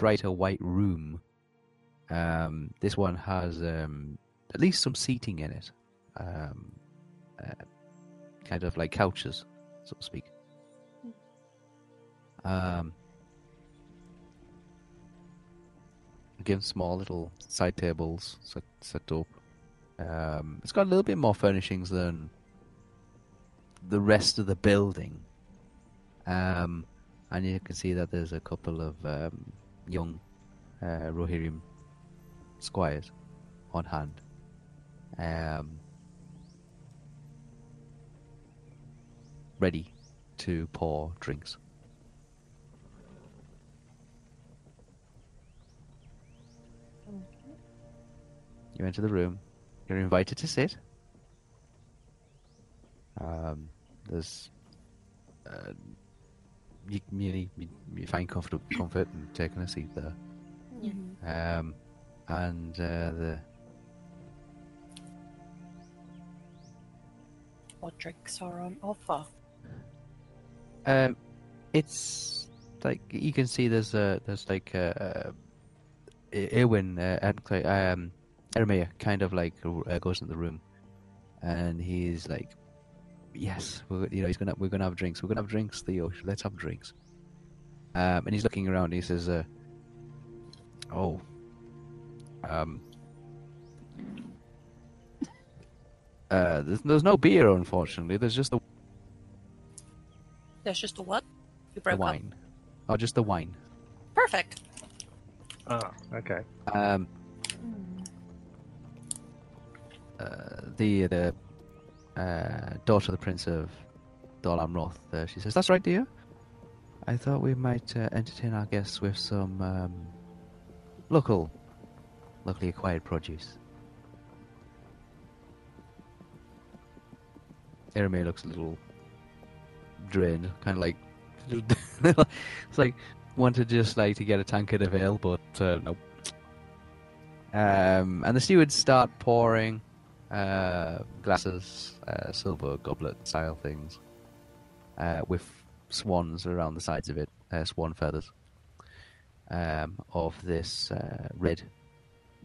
Brighter white room. Um, this one has um, at least some seating in it, um, uh, kind of like couches, so to speak. Um, again, small little side tables set, set up. Um, it's got a little bit more furnishings than the rest of the building. Um, and you can see that there's a couple of um, young uh, Rohirrim squires on hand. Um, ready to pour drinks. You enter the room. You're invited to sit. Um, there's uh, you, you, you, you find comfort, comfort in taking a seat there. Um, and uh, the What drinks are on offer? um, it's like you can see there's a there's like a, a Erwin uh, and um Ermea kind of like uh, goes into the room, and he's like, "Yes, we're, you know, he's gonna we're gonna have drinks. We're gonna have drinks, Theo. Let's have drinks." Um, and he's looking around. And he says, uh, "Oh, um, uh, there's, there's no beer, unfortunately. There's just the, There's just a what? You the broke up. wine. Oh, just the wine." Perfect. Ah, okay. Um, uh, the the uh, daughter of the Prince of Dol Amroth, uh, she says, "That's right, dear. I thought we might uh, entertain our guests with some um, local, locally acquired produce." Erame looks a little drained, kind of like it's like wanted just like to get a tankard of ale, but uh, nope. Um, and the stewards start pouring uh, glasses, uh, silver goblet style things, uh, with swans around the sides of it, uh, swan feathers, um, of this uh, red,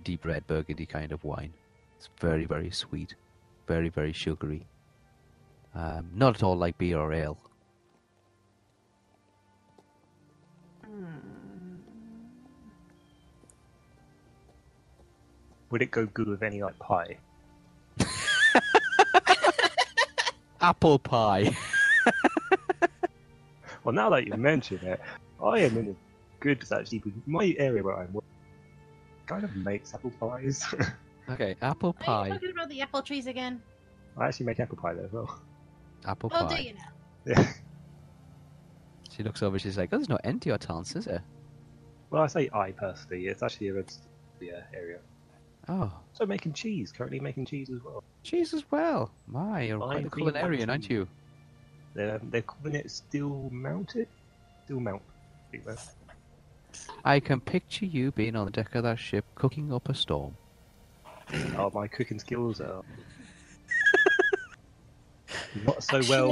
deep red burgundy kind of wine. It's very, very sweet, very, very sugary. Um, not at all like beer or ale. Would it go good with any like pie? Apple pie. Well, now that you mention it, I am in a good actually because my area where I'm working kind of makes apple pies. okay, apple Are you pie. talking about the apple trees again? I actually make apple pie there as well. Apple Oh, pie. do you know? Yeah. She looks over. She's like, "Oh, there's no end to your talents, is there?" Well, I say I personally. It's actually a registered yeah, area. Oh, So making cheese. Currently making cheese as well. cheese as well. My, you're I quite the agree, culinarian, one aren't you? They're, they're calling it Still Mounted? Still Mount. I think that's- I can picture you being on the deck of that ship cooking up a storm. Oh, my cooking skills are not so well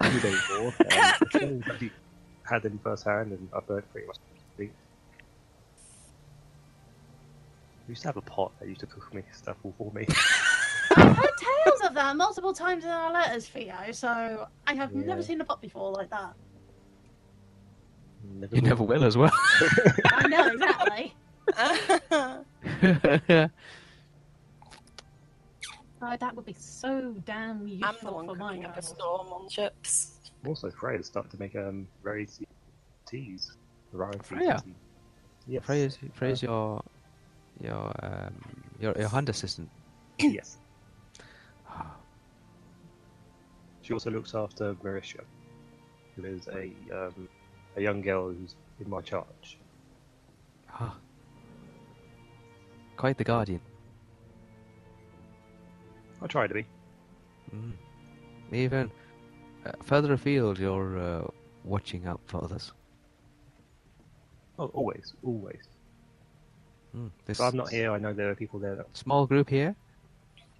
Actually, good anymore. Um, I haven't had them first hand, and I burnt pretty much everything. I used to have a pot that used to cook me stuff all for me. I've heard tales of that multiple times in our letters, Theo, so I have Yeah. never seen a pot before like that. Never You will. never will as well. I know, exactly. Oh, that would be so damn I'm the useful one for my cooking up a storm on ships. I'm also afraid to start to make um very teas, variety Freya? tea. Yes. Freya's, Freya's your your um your your hand assistant. yes. She also looks after Marisha, who is a um, a young girl who's in my charge. Ah. Quite the guardian. I try to be. Mm. Even uh, further afield, you're uh, watching out for others. Oh, always, always. Mm. This If I'm not here, I know there are people there. That... small group here,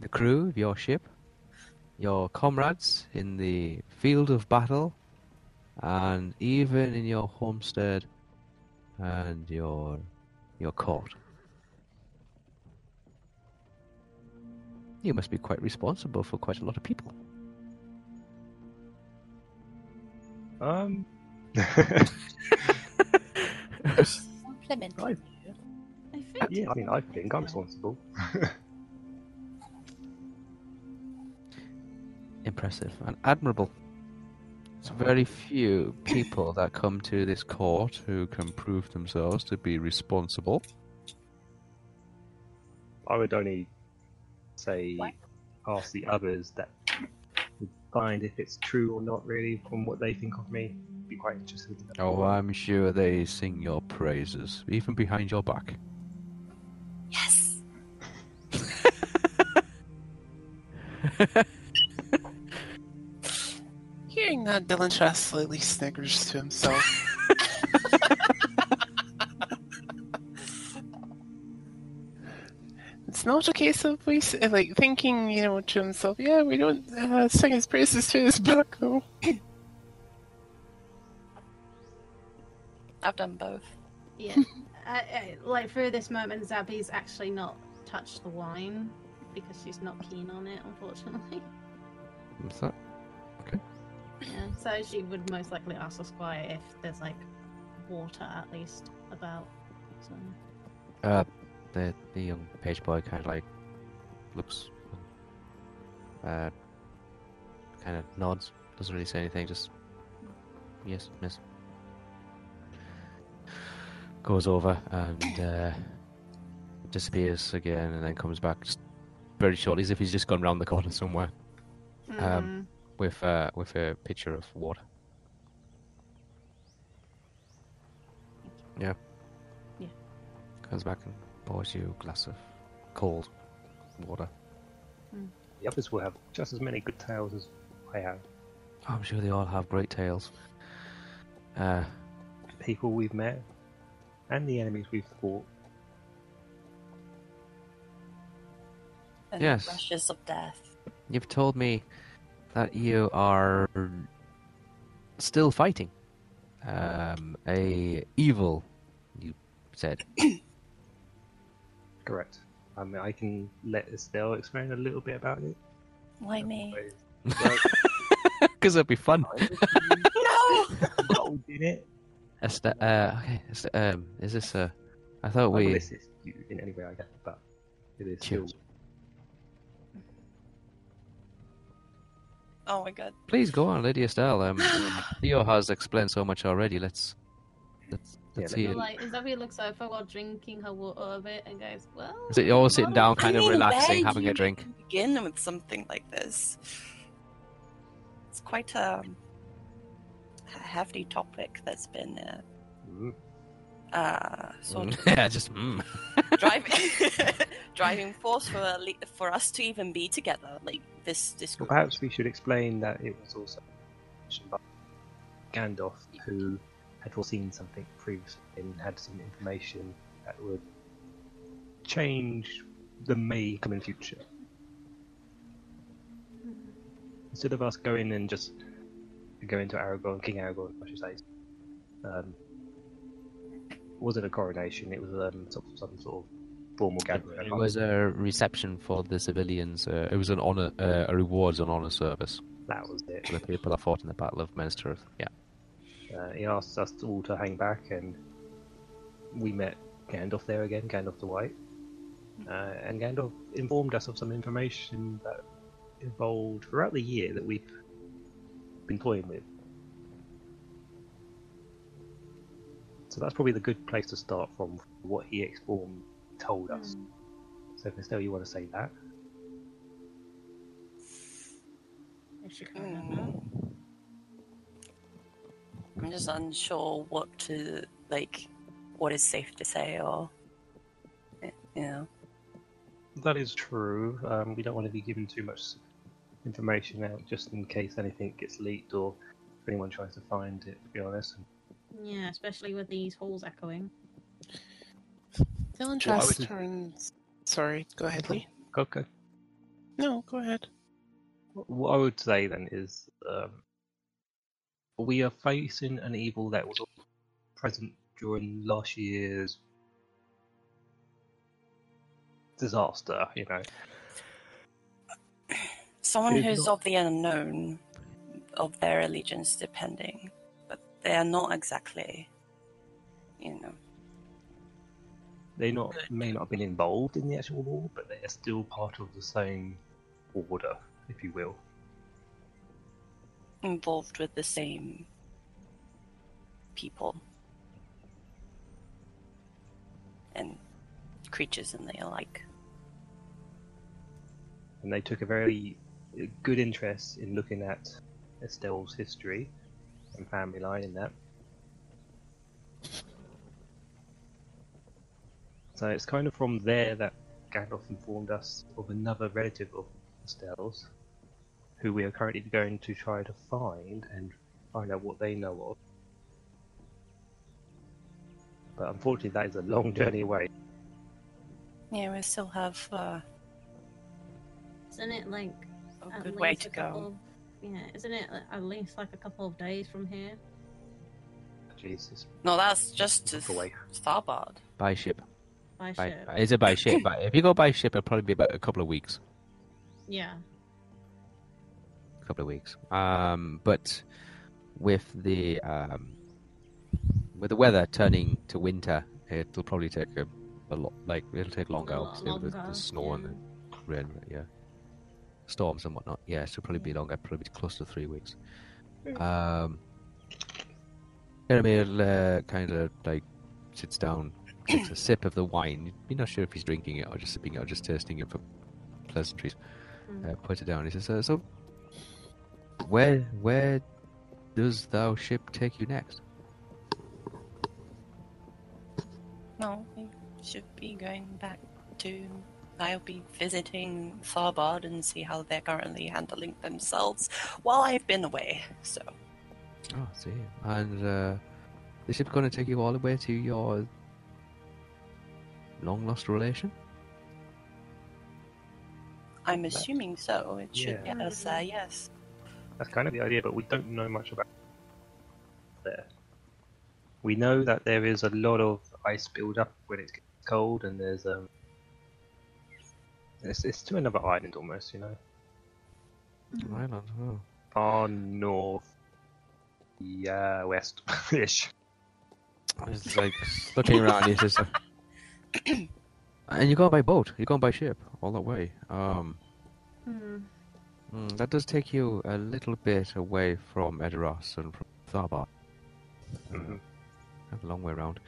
the crew of your ship, your comrades in the field of battle, and even in your homestead and your your court. You must be quite responsible for quite a lot of people. Um. Complimenting I- you. I think yeah, I mean, I think I'm responsible. Impressive and admirable. It's very few people that come to this court who can prove themselves to be responsible. I would only say What? ask the others that would find if it's true or not really from what they think of me. Be quite interested. to know. Oh, I'm sure they sing your praises, even behind your back. Hearing that, Dylan Shaw slightly snickers to himself. it's not a case of we like thinking, you know, to himself, yeah, we don't uh, sing his praises to his back though. I've done both. Yeah. uh, uh, like through this moment, Zabby's actually not touched the wine because she's not keen on it, unfortunately. What's that? Okay. Yeah. So she would most likely ask the squire if there's like water at least about. So Uh, the the young page boy kind of like looks, uh, kind of nods, doesn't really say anything, just yes, miss. Goes over and uh, disappears again, and then comes back just very shortly, as if he's just gone round the corner somewhere Um, with uh, with a pitcher of water. Yeah. Yeah. Comes back and pours you a glass of cold water. The others will have just as many good tales as I have. I'm sure they all have great tales. Uh, People we've met and the enemies we've fought. And Yes. Rushes of death. you've told me that you are still fighting um, a evil. You said. Correct. I mean, I can let Estelle explain a little bit about it. Why me? Because it'd be fun. no! involved in it. Est- uh, okay. Est- um, is this a? I thought I will we. assist you in any way I can, but it is still Oh my god. Please go on, Lady Estelle. Um, Theo has explained so much already. Let's let's let's let hear. me- it. like Zabby looks over while drinking her water a bit and goes, "Well." Is it all sitting down, kind I of mean, relaxing, where having do a drink? Begin with something like this. It's quite a, a hefty topic that's been uh, Mm. uh, sort of yeah, just mm. driving driving force for for us to even be together. Like this this Well, perhaps we should explain that it was also by Gandalf, who had foreseen something previously and had some information that would change the may come coming future. Instead of us going and just going to Aragorn, King Aragorn, I should say, um, wasn't a coronation. It was um, some, some sort of formal gathering. It was a reception for the civilians. Uh, it was an honor, uh, a rewards and honor service that was it. for the people that fought in the Battle of Minas Yeah. Uh, he asked us all to hang back, and we met Gandalf there again, Gandalf the White. Uh, and Gandalf informed us of some information that evolved throughout the year that we've been toying with. So that's probably the good place to start from what he informed, told us. Hmm. So, if Estelle, you want to say that? If she can remember. Mm. I'm just unsure what to like, what is safe to say, or you know. That is true. Um, we don't want to be giving too much information out just in case anything gets leaked or if anyone tries to find it, to be honest. Yeah, especially with these halls echoing. Dylan Well, I just would- turns. Sorry, go ahead, Lee. Okay. No, go ahead. What I would say then is um, we are facing an evil that was present during last year's disaster, you know. Someone It's who's not- of the unknown, of their allegiance depending, but they are not exactly, you know. They not may not have been involved in the actual war, but they are still part of the same order, if you will. involved with the same people and creatures and the alike. and they took a very good interest in looking at Estelle's history and family line in that. So it's kind of from there that Gandalf informed us of another relative of Estelle's, who we are currently going to try to find and find out what they know of. But unfortunately, that is a long journey away. Yeah, we still have uh, Isn't it like a at good way to go. Of, yeah, isn't it at least like a couple of days from here? Jesus, No, that's just to Look away. Starboard. By ship. By By, ship. is it by ship? But if you go by ship, it'll probably be about a couple of weeks. Yeah. A couple of weeks. Um, but with the um, with the weather turning to winter, it'll probably take a, a lot. Like it'll take longer. Obviously, with the, the snow and the rain. Yeah, storms and whatnot. Yeah, it'll probably be longer. Probably close to three weeks. Um, Jeremy uh, kind of like sits down, takes a sip of the wine. You're not sure if he's drinking it or just sipping it or just tasting it for pleasantries. Mm. Uh, puts it down. He says, uh, "So, where where does thou ship take you next?" No, we should be going back to. I'll be visiting Tharbad and see how they're currently handling themselves while I've been away. So, Oh, I see. And uh, the ship's going to take you all the way to your long lost relation. I'm assuming so. It should Yeah. get us there, yes. That's kind of the idea, but we don't know much about there. We know that there is a lot of ice build up when it gets cold, and there's um, it's, it's to another island almost, you know, Island. Oh. far north, yeah, west ish. It's like looking around. He says, uh, "And you're going by boat. You're going by ship all the way. Um, mm, that does take you a little bit away from Edoras and from Tharbad. Mhm. a long way around.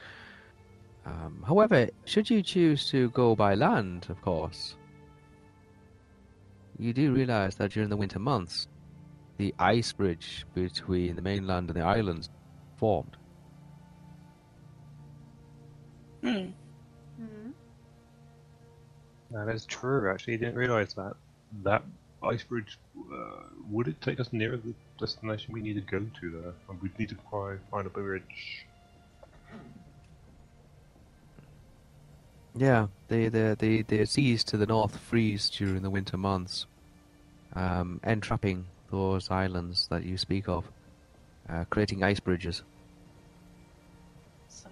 Um, however, should you choose to go by land, of course, you do realize that during the winter months, the ice bridge between the mainland and the islands formed. Hmm. No, that's true. Actually, I didn't realise that that ice bridge uh, would it take us nearer the destination we need to go to there, and we need to fi- find a bridge. Yeah, the the the the seas to the north freeze during the winter months, um, entrapping those islands that you speak of, uh, creating ice bridges. So,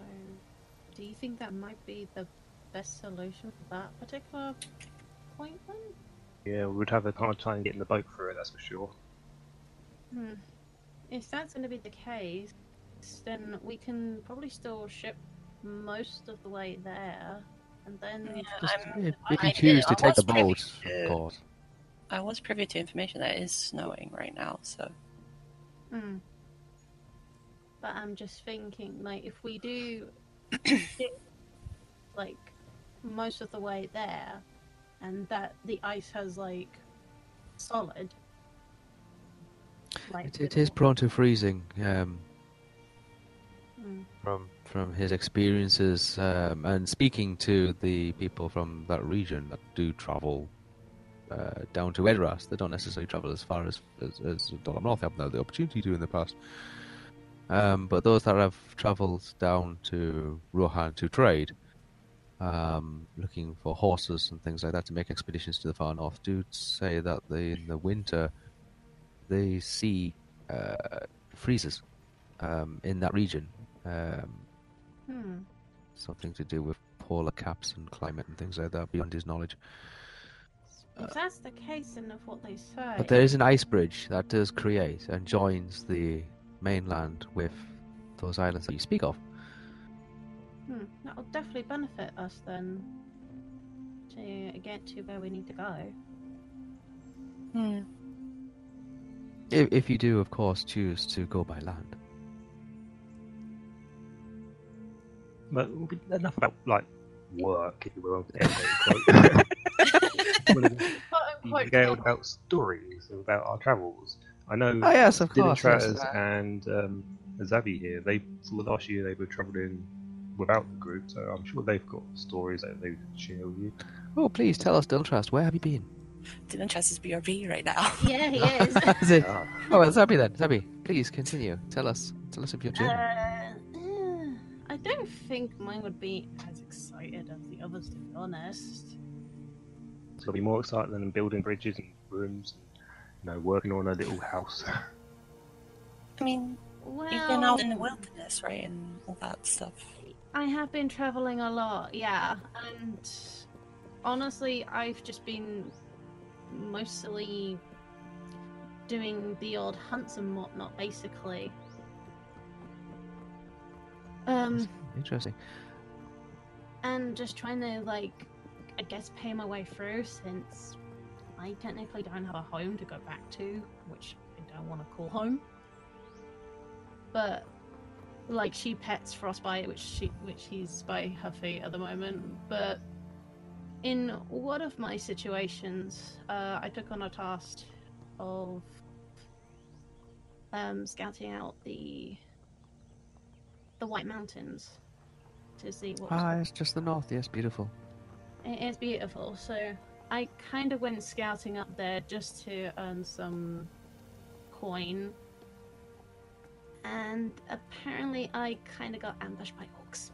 do you think that might be the best solution for that particular point then? Yeah, we would have a hard time getting the boat through it, that's for sure. Hmm. If that's going to be the case, then we can probably still ship most of the way there, and then Yeah, Just, I'm- if, if I you did- choose to take the was privy boat, of course. I was privy to information that it is snowing right now, so Hmm. But I'm just thinking, like, if we do like most of the way there, and that the ice has like solid, like It, it is prone to freezing. Um, Hmm. from from his experiences um, and speaking to the people from that region that do travel uh, down to Edoras, they don't necessarily travel as far as as, as Dol Amroth They haven't had the opportunity to in the past. Um, but those that have travelled down to Rohan to trade, um, looking for horses and things like that to make expeditions to the far north, do say that the, in the winter the sea uh, freezes um, in that region. Um, Hmm. something to do with polar caps and climate and things like that beyond his knowledge. If that's the case, then of what they say. But there is an ice bridge that does create and joins the mainland with those islands that you speak of. Hmm. That will definitely benefit us then to get to where we need to go. hmm. If, if you do, of course, choose to go by land. But enough about, like, work, if you will. quote. Quite Regaled about stories about our travels. I know Oh, yes, of course. yes. Dimitratus and um, Zavi here, they for the last year they were travelling without the group, so I'm sure they've got stories that they could share with you. Oh, please tell us, Diltrust, where have you been? Dylan tries his BRB right now. Yeah, he is. Is it? Ah, Oh, well, Zabi then. Zabi, please continue. Tell us. Tell us of your journey. Uh, eh, I don't think mine would be as excited as the others, to be honest. it's gonna be more exciting than building bridges and rooms, and you know, working on a little house. I mean, Well, you've been out in the wilderness, right, and all that stuff. I have been traveling a lot, yeah, and honestly, I've just been mostly doing the odd hunts and whatnot, basically. Um, Interesting. and just trying to like i guess pay my way through since i technically don't have a home to go back to which i don't want to call home but like she pets frostbite which she which he's by her feet at the moment but in one of my situations uh, i took on a task of um, scouting out the the white mountains to see what Ah, it's just the north. Yes, beautiful. it is beautiful. So I kind of went scouting up there just to earn some coin. And apparently I kind of got ambushed by orcs.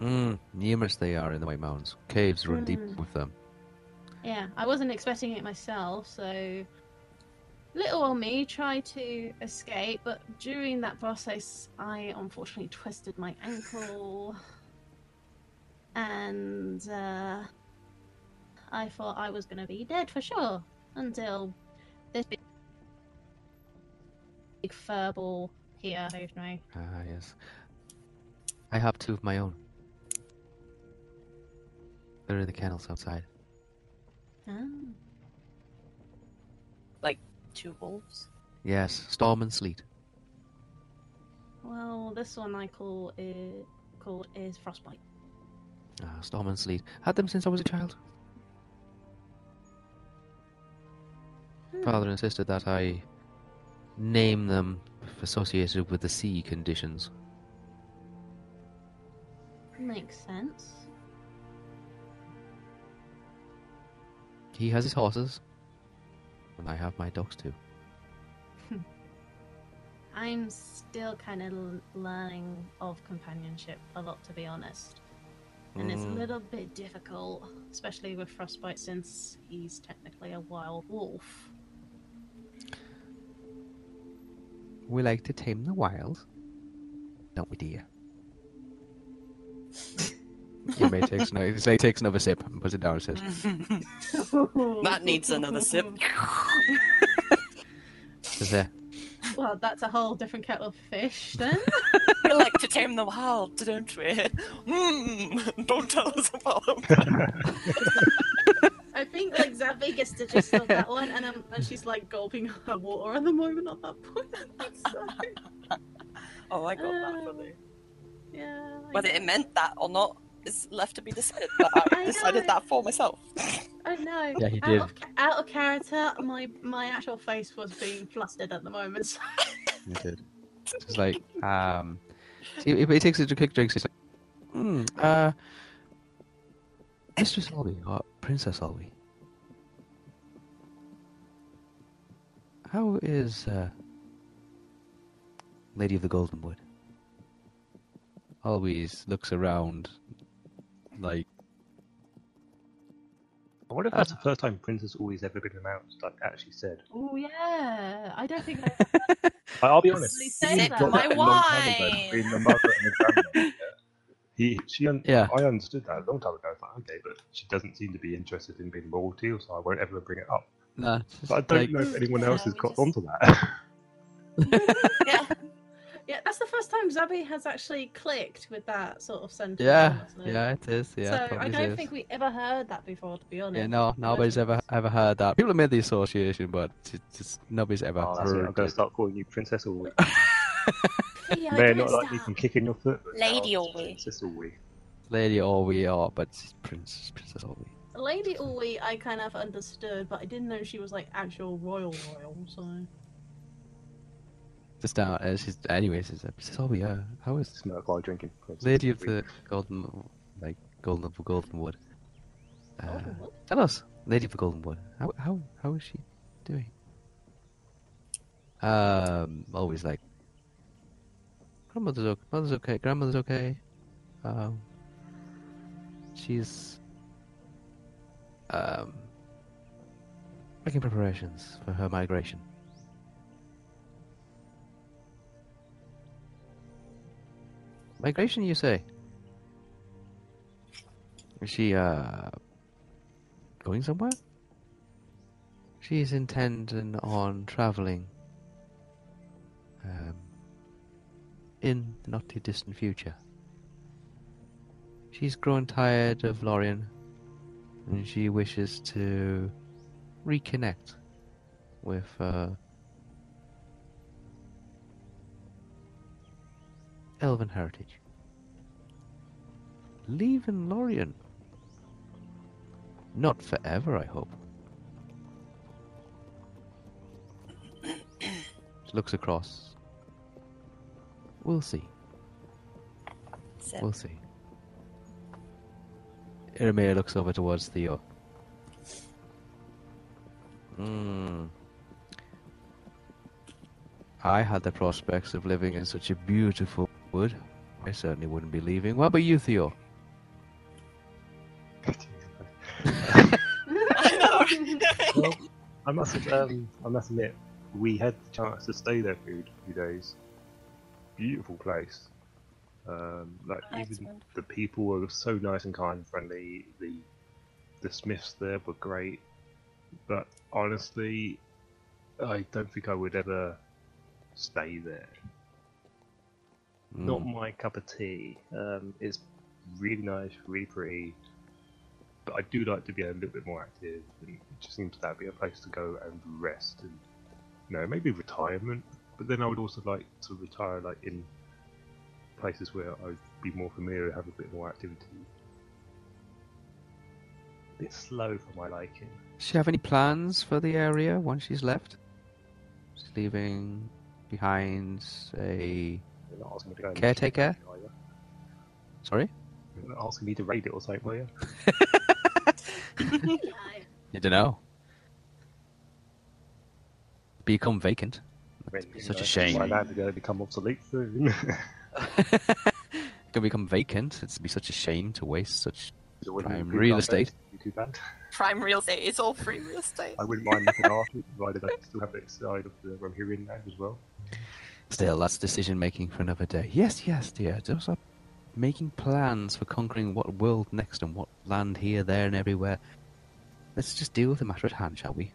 Mm, numerous they are in the White Mountains. Caves run deep Mm. with them. Yeah, I wasn't expecting it myself, so little old me tried to escape, but during that process I unfortunately twisted my ankle. And uh, I thought I was gonna be dead for sure until this big, big furball here saved me. Ah, yes. I have two of my own. They're the kennels outside. Ah. Two wolves. Yes, storm and sleet. Well, this one I call it called is frostbite. Ah, storm and sleet. Had them since I was a child. Hmm. Father insisted that I name them associated with the sea conditions. Makes sense. He has his horses, and I have my dogs too. I'm still kind of learning of companionship a lot, to be honest. And it's a Mm. little bit difficult, especially with Frostbite, since he's technically a wild wolf. We like to tame the wild, don't we, dear? Irme takes, no, he takes another sip and puts it down and says, that needs another sip. says, uh, Well, that's a whole different kettle of fish then. we like to tame the wild, don't we? Mm, don't tell us about them. I think like Zabby gets the gist of that one, and, um, and she's like gulping her water at the moment at that point. so, Oh, I got that for the. yeah. I Whether know. it meant that or not is left to be decided, but I I decided know. that for myself. I know. Yeah, he out did. Of, out of character, my my actual face was being flustered at the moment. so- he did. It's like, um, he, he takes a quick drink. He's like, hmm, uh, Mistress Olby or Princess Olby. How is uh, Lady of the Golden Wood? Always looks around like I wonder if that's the first time Princess always ever been announced, like actually said. Oh yeah, I don't think I. I- I'll be honest. Actually he say Sip that. got my a long time ago wine. He, she, un- Yeah. I understood that a long time ago. I was like, okay, but she doesn't seem to be interested in being royalty, so I won't ever bring it up. nah. it's just But I don't like- know if anyone else Yeah, has we got just- onto that. yeah. Yeah, that's the first time Zabi has actually clicked with that sort of sentence. Yeah, yeah, it is. Yeah, so I don't is. think we ever heard that before, to be honest. Yeah, no, nobody's ever ever heard that. People have made the association, but it's just nobody's ever Oh, that's it. I'm going to start calling you Princess Always. Yeah, May I don't not like you start. can kick in your foot. but Lady now it's Always. Princess Always. Lady Orwe or but she's Princess Princess Orwe. Lady Ulwi, I kind of understood, but I didn't know she was like actual royal royal. So Just down uh, she's anyways, it's uh, Princess Orwe, yeah. How is Smirk while drinking. Princess Lady of Always. the Golden like Golden of the Golden Wood? Uh, Oh, what? tell us, Lady of the Golden Wood. How how how is she doing? Um, always like grandmother's okay. Mother's okay. Grandmother's okay. Um, she's um making preparations for her migration. Migration, you say? Is she uh going somewhere? She's intending on traveling um, in the not too distant future. She's grown tired of Lorien and she wishes to reconnect with uh, Elven heritage. Leaving Lorien. Not forever, I hope. She looks across. We'll see. Sip. We'll see. Irimea looks over towards Theo. Hmm. I had the prospects of living in such a beautiful wood. I certainly wouldn't be leaving. What about you, Theo? Well, I must um, I must admit, we had the chance to stay there for a few days. Beautiful place. Um, like even Excellent. the people were so nice and kind and friendly. The the Smiths there were great, but honestly, I don't think I would ever stay there. Not Hmm. my cup of tea. Um, it's really nice, really pretty, but I do like to be a little bit more active. And it just seems that'd be a place to go and rest, and you know, maybe retirement. But then I would also like to retire, like in places where I'd be more familiar, and have a bit more activity. A bit slow for my liking. Does she have any plans for the area once she's left? She's leaving behind a. Not asking me to go Caretaker? Sorry? You're not asking me to raid it or something, were you? I don't know. Become vacant. When, It'd be such a know, shame. My land are going to become obsolete soon. Gonna become vacant. It'd be such a shame to waste such. So Prime real estate. Be too bad. Prime real estate. It's all free real estate. I wouldn't mind looking after it, provided I still have that side of the Rohirrim land as well. Still, that's decision making for another day. Yes, yes, dear. Those are making plans for conquering what world next and what land here, there, and everywhere. Let's just deal with the matter at hand, shall we?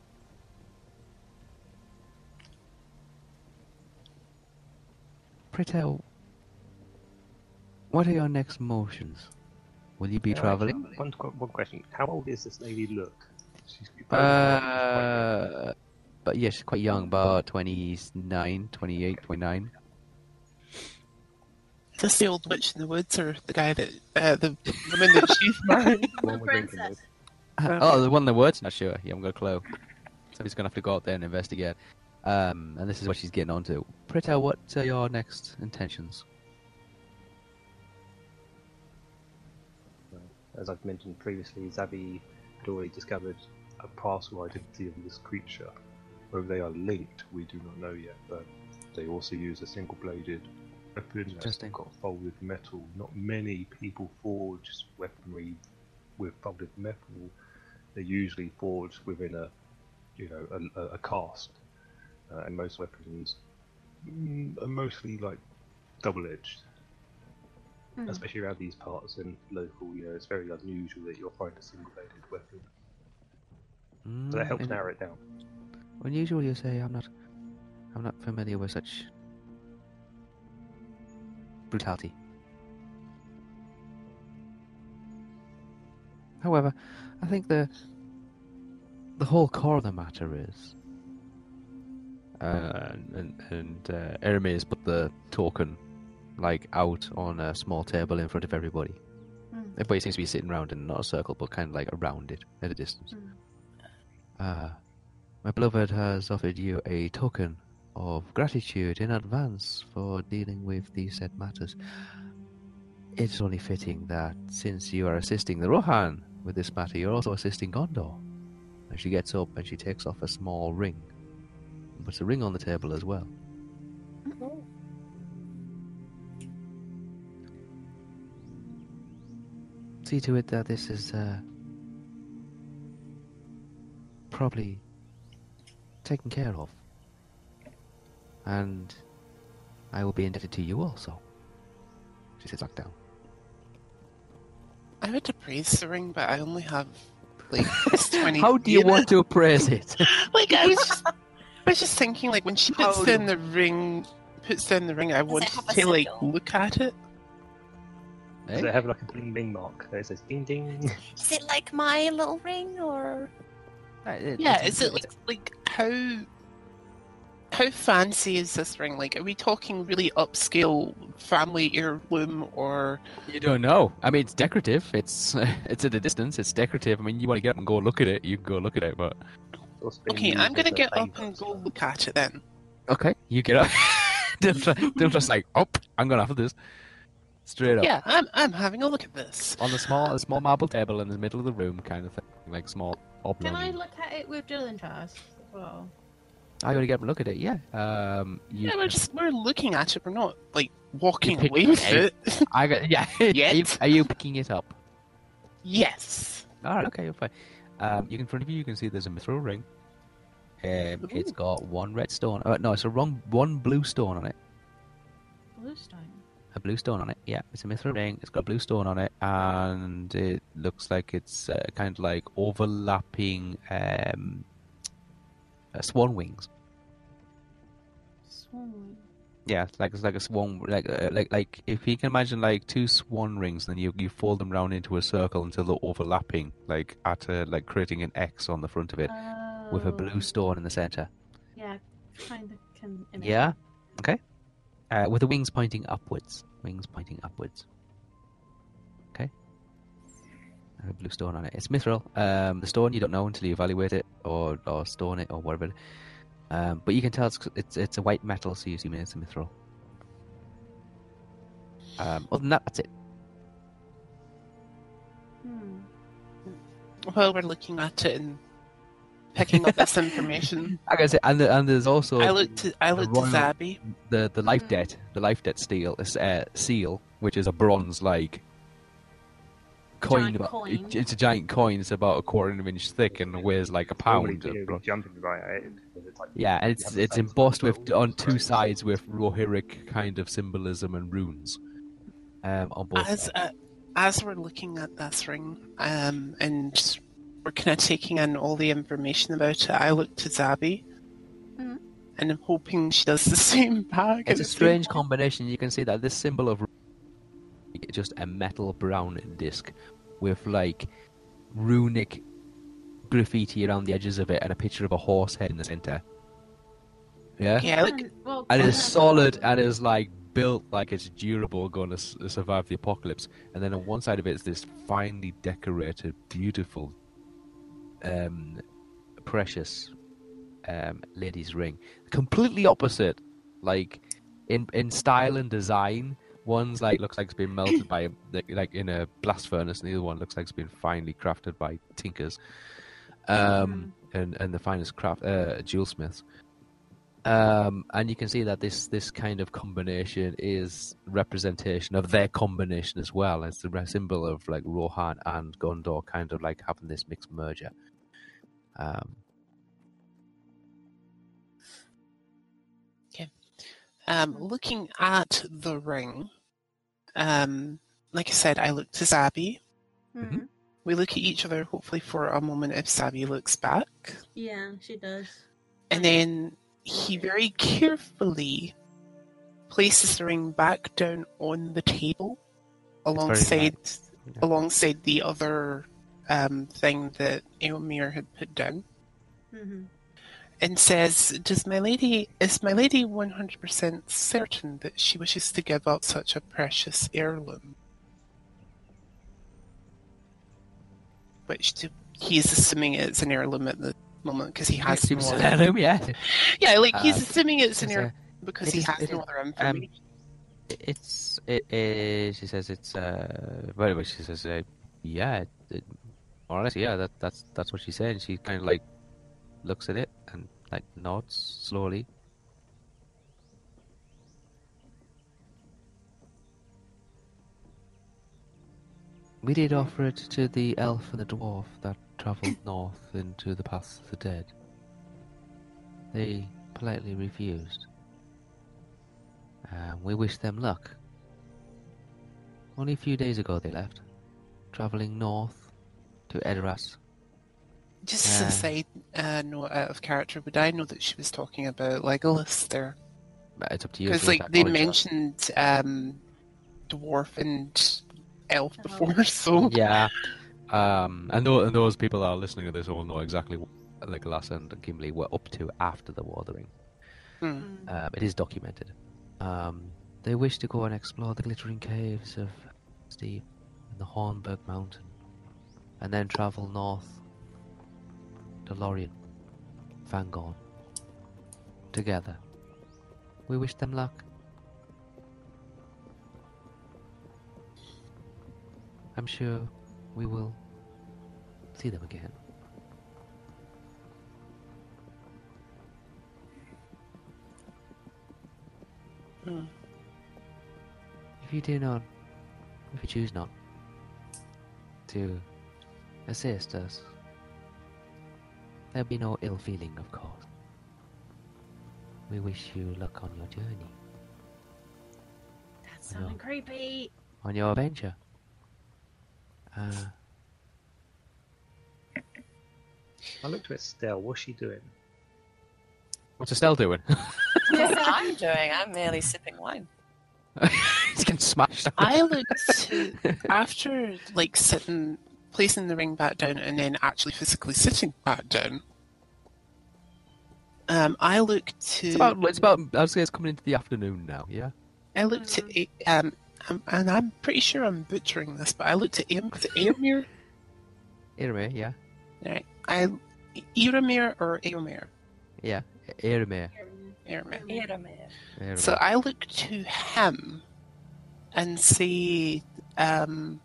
Pray tell, what are your next motions? Will you be Yeah, travelling? One, one question: How old is this lady look? She's Uh, but yeah, she's quite young, about 29, 28, 29. Is this the old witch in the woods, or the guy that uh, the woman that she's married? One princess. oh, the one in the woods? Not sure. You haven't got a clue. Somebody's going to have to go out there and investigate. Um, and this is what she's getting onto. Prita, what are your next intentions? As I've mentioned previously, Zabi had already discovered a partial identity of this creature. Whether they are linked, we do not know yet, but they also use a single-bladed weapon that's got folded metal. Not many people forge weaponry with folded metal. They're usually forged within a, you know, a, a, a cast, uh, and most weapons mm, are mostly like double-edged Hmm. especially around these parts and local, you know, it's very unusual that you'll find a single-bladed weapon. So that Mm, helps narrow it down. Unusual, you say. I'm not. I'm not familiar with such brutality. However, I think the the whole core of the matter is, uh, and and uh, has put the token like out on a small table in front of everybody. Mm. Everybody seems to be sitting around in not a circle, but kind of like around it at a distance. Mm. Uh, my beloved has offered you a token of gratitude in advance for dealing with these said matters. It's only fitting that since you are assisting the Rohan with this matter, you're also assisting Gondor. And she gets up and she takes off a small ring. Puts a ring on the table as well. See to it that this is uh, probably taken care of. And I will be indebted to you also. She sits back down. I would appraise the ring, but I only have like twenty. How do you want to appraise it? Like I was just, I was just thinking, like when she puts How down the ring, puts down the ring, I want have a to like sigil? look at it. Does Eh? it have like a bling bling mark that says ding ding? Is it like my little ring or? Uh, it- Yeah, is it like like how how fancy is this ring? Like, are we talking really upscale family heirloom, or You don't know. I mean, it's decorative. It's it's at a distance. It's decorative. I mean, you want to get up and go look at it, you can go look at it. But What's being okay? I'm gonna get up favour and go or look at it then. okay, you get up. don't, just like oh, I'm gonna have this straight up Yeah, I'm I'm having a look at this. on the small a small marble table in the middle of the room, kind of thing, like small oblong. Can I look at it with Dylan Charles as well? I gotta get up and look at it. Yeah. Um. You, Yeah, we're just we're looking at it. We're not like walking away with Hey. it. I got. Yeah. are, you, are you picking it up? yes. All right. Okay. You're fine. Um. You in front of you, you can see there's a mithril ring. Um. It's got one red stone. Uh, no, it's a wrong one blue stone on it. Bluestone. a blue stone on it. Yeah, it's a mithril ring. It's got a blue stone on it, and it looks like it's uh, kind of like overlapping um, uh, swan wings. Swan. Yeah, like it's like a swan, like uh, like like if you can imagine like two swan rings, then you you fold them round into a circle until they're overlapping, like at a, like creating an X on the front of it with a Oh, blue stone in the center. Yeah, kind of can. image Yeah. Okay. Uh, with the wings pointing upwards. Wings pointing upwards. Okay. And a blue stone on it. It's mithril. Um, the stone you don't know until you evaluate it or, or stone it or whatever. Um, but you can tell it's, it's it's a white metal, so you assume it's a mithril. Um, other than that, that's it. Hmm. While we're looking at it and picking up this information. I said, and the, and there's also I looked to I looked to Zabby. the the life debt, the life debt steel uh, seal, which is a bronze like coin. About, coin. it- it's a giant coin. It's about a quarter of an inch thick and weighs like a pound. you'd jumping right at it. 'cause it's like- Yeah, and it's it's embossed with on two right. sides with Rohirric kind of symbolism and runes. Um, on both. As uh, as we're looking at this ring, um, and we're kind of taking in all the information about it, I look to Zabby, Mhm. and I'm hoping she does the same back. It's a at the same strange combination. You can see that this symbol of just a metal brown disc with like runic graffiti around the edges of it and a picture of a horse head in the center. Yeah, Yeah, look, And- well, and it's solid and it's like built like it's durable, going to s- survive the apocalypse. And then on one side of it is this finely decorated, beautiful, um, precious um, lady's ring. Completely opposite, like in in style and design. One's like looks like it's been melted by like, in a blast furnace, and the other one looks like it's been finely crafted by tinkers, um, and and the finest craft uh, jewelsmiths. Um, and you can see that this this kind of combination is representation of their combination as well. It's the symbol of like Rohan and Gondor, kind of like having this mixed merger. Um, um, looking at the ring, um, like I said, I look to Zabby. Mhm. We look at each other, hopefully for a moment if Zabby looks back. Yeah, she does. And then he very carefully places the ring back down on the table alongside Yeah. alongside the other um, thing that Eomir had put down hmm and says, Does my lady is my lady one hundred percent certain that she wishes to give up such a precious heirloom? Which to, he's assuming it's an heirloom at the moment because he has no other- him, yeah. Yeah, like he's Um, assuming it's an uh, heirloom because he is- has it no other um, information. It's it is. She says it's. Uh, way, she says, uh, yeah, it, it, more or less, yeah. That that's that's what she's saying. She kind of like looks at it like nods slowly. We did offer it to the elf and the dwarf that travelled north into the paths of the dead. They politely refused. Um, we wish them luck. Only a few days ago they left, travelling north to Edoras. Just as uh, a side uh, note out of character, would I know that she was talking about Legolas there? But it's up to you. Because like they mentioned um, dwarf and elf before, so Yeah. Um, and, tho- and those people that are listening to this all know exactly what Legolas and Gimli were up to after the War of the Ring. Hmm. Mm. Um, it is documented. Um, they wish to go and explore the glittering caves of Steve and the Hornburg Mountain, and then travel north to Lorien, Fangorn. Together. We wish them luck. I'm sure we will see them again. Hmm. If you do not, if you choose not to assist us, there'll be no ill feeling, of course. We wish you luck on your journey, That's sounding know. creepy. on your adventure. Uh, I looked at Estelle. What's she doing? what's Estelle doing? What I'm doing, I'm merely sipping wine. He's getting smashed. I looked after like sitting, placing the ring back down, and then actually physically sitting back down. Um, I looked to It's about. It's about. I would say it's coming into the afternoon now. Yeah. I looked to. A- um, um, and I'm pretty sure I'm butchering this, but I looked to Aem- is it Eomir. Eomer, yeah. Right, I Eomir or Eomir. Yeah. Eomer. Eomir. Eomer. Eomer. So I look to him and say, um,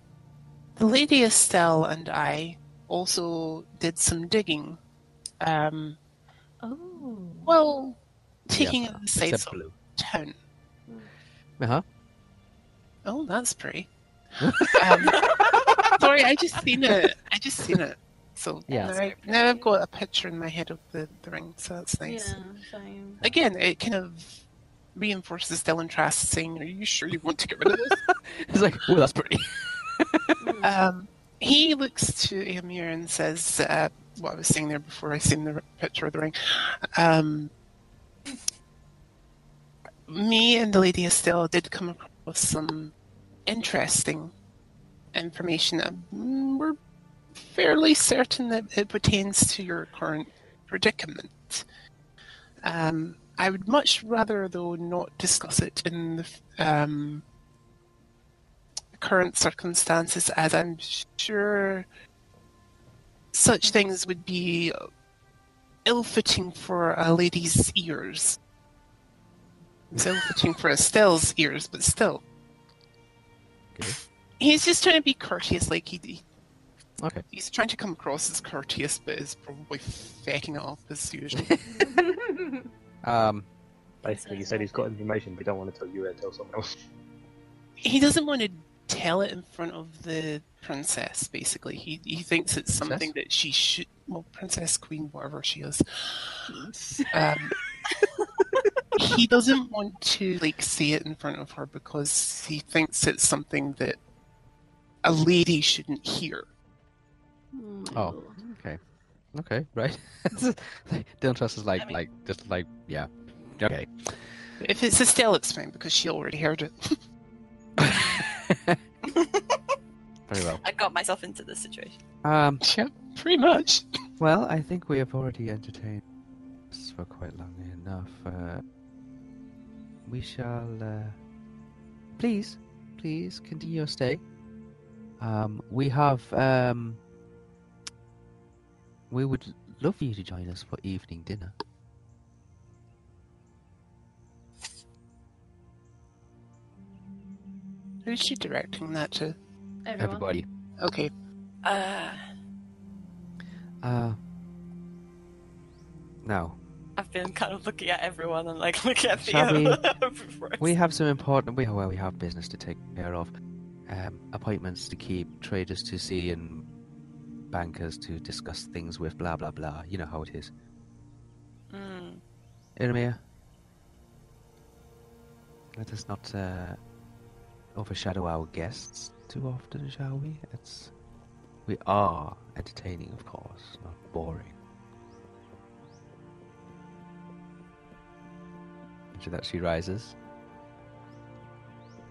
the Lady Estelle and I also did some digging Um, Oh. well, taking Yeah, in the sights of town. Uh-huh. Oh, that's pretty. um, sorry, I just seen it. I just seen it. So Yeah. now, I, now I've got a picture in my head of the, the ring, so that's nice. Yeah, same. Again, it kind of reinforces Dylan Trask saying, "Are you sure you want to get rid of this?" It's like, oh, that's pretty. Um, he looks to Amir and says, uh, what I was saying there before I seen the picture of the ring. Um, me and the Lady Estelle did come across some interesting information. that mm, we're fairly certain that it pertains to your current predicament. Um, I would much rather, though, not discuss it in the um, current circumstances, as I'm sure such things would be ill-fitting for a lady's ears. It's ill-fitting for Estelle's ears, but still. Okay. He's just trying to be courteous, like he, he Okay. he's trying to come across as courteous, but is probably faking it off as usual. Um, Basically, he said he's got information, but he don't want to tell you and tell someone else. he doesn't want to tell it in front of the princess. Basically, he he thinks it's something that she should. Well, princess, queen, whatever she is. Um, he doesn't want to like say it in front of her because he thinks it's something that a lady shouldn't hear. Oh. okay. Okay, right. Dylan Trask is like, I mean- like, just like, yeah. Okay. If it's Estelle, it's fine because she already heard it. Very well. I got myself into this situation. Um, yeah, pretty much. well, I think we have already entertained this for quite long enough. Uh, we shall, uh, please, please continue your stay. Um, we have, um, we would love for you to join us for evening dinner. Who's she directing that to? Everyone. Everybody. Okay, Uh, Uh, now, I've been kind of looking at everyone and like looking at Shall Theo. we- We have some important. We well, we have business to take care of, um, appointments to keep, traders to see, and bankers to discuss things with. Blah blah blah. You know how it is. Mm. Irmia, let us not uh, overshadow our guests too often, shall we? It's we are entertaining, of course, not boring. After that, she rises.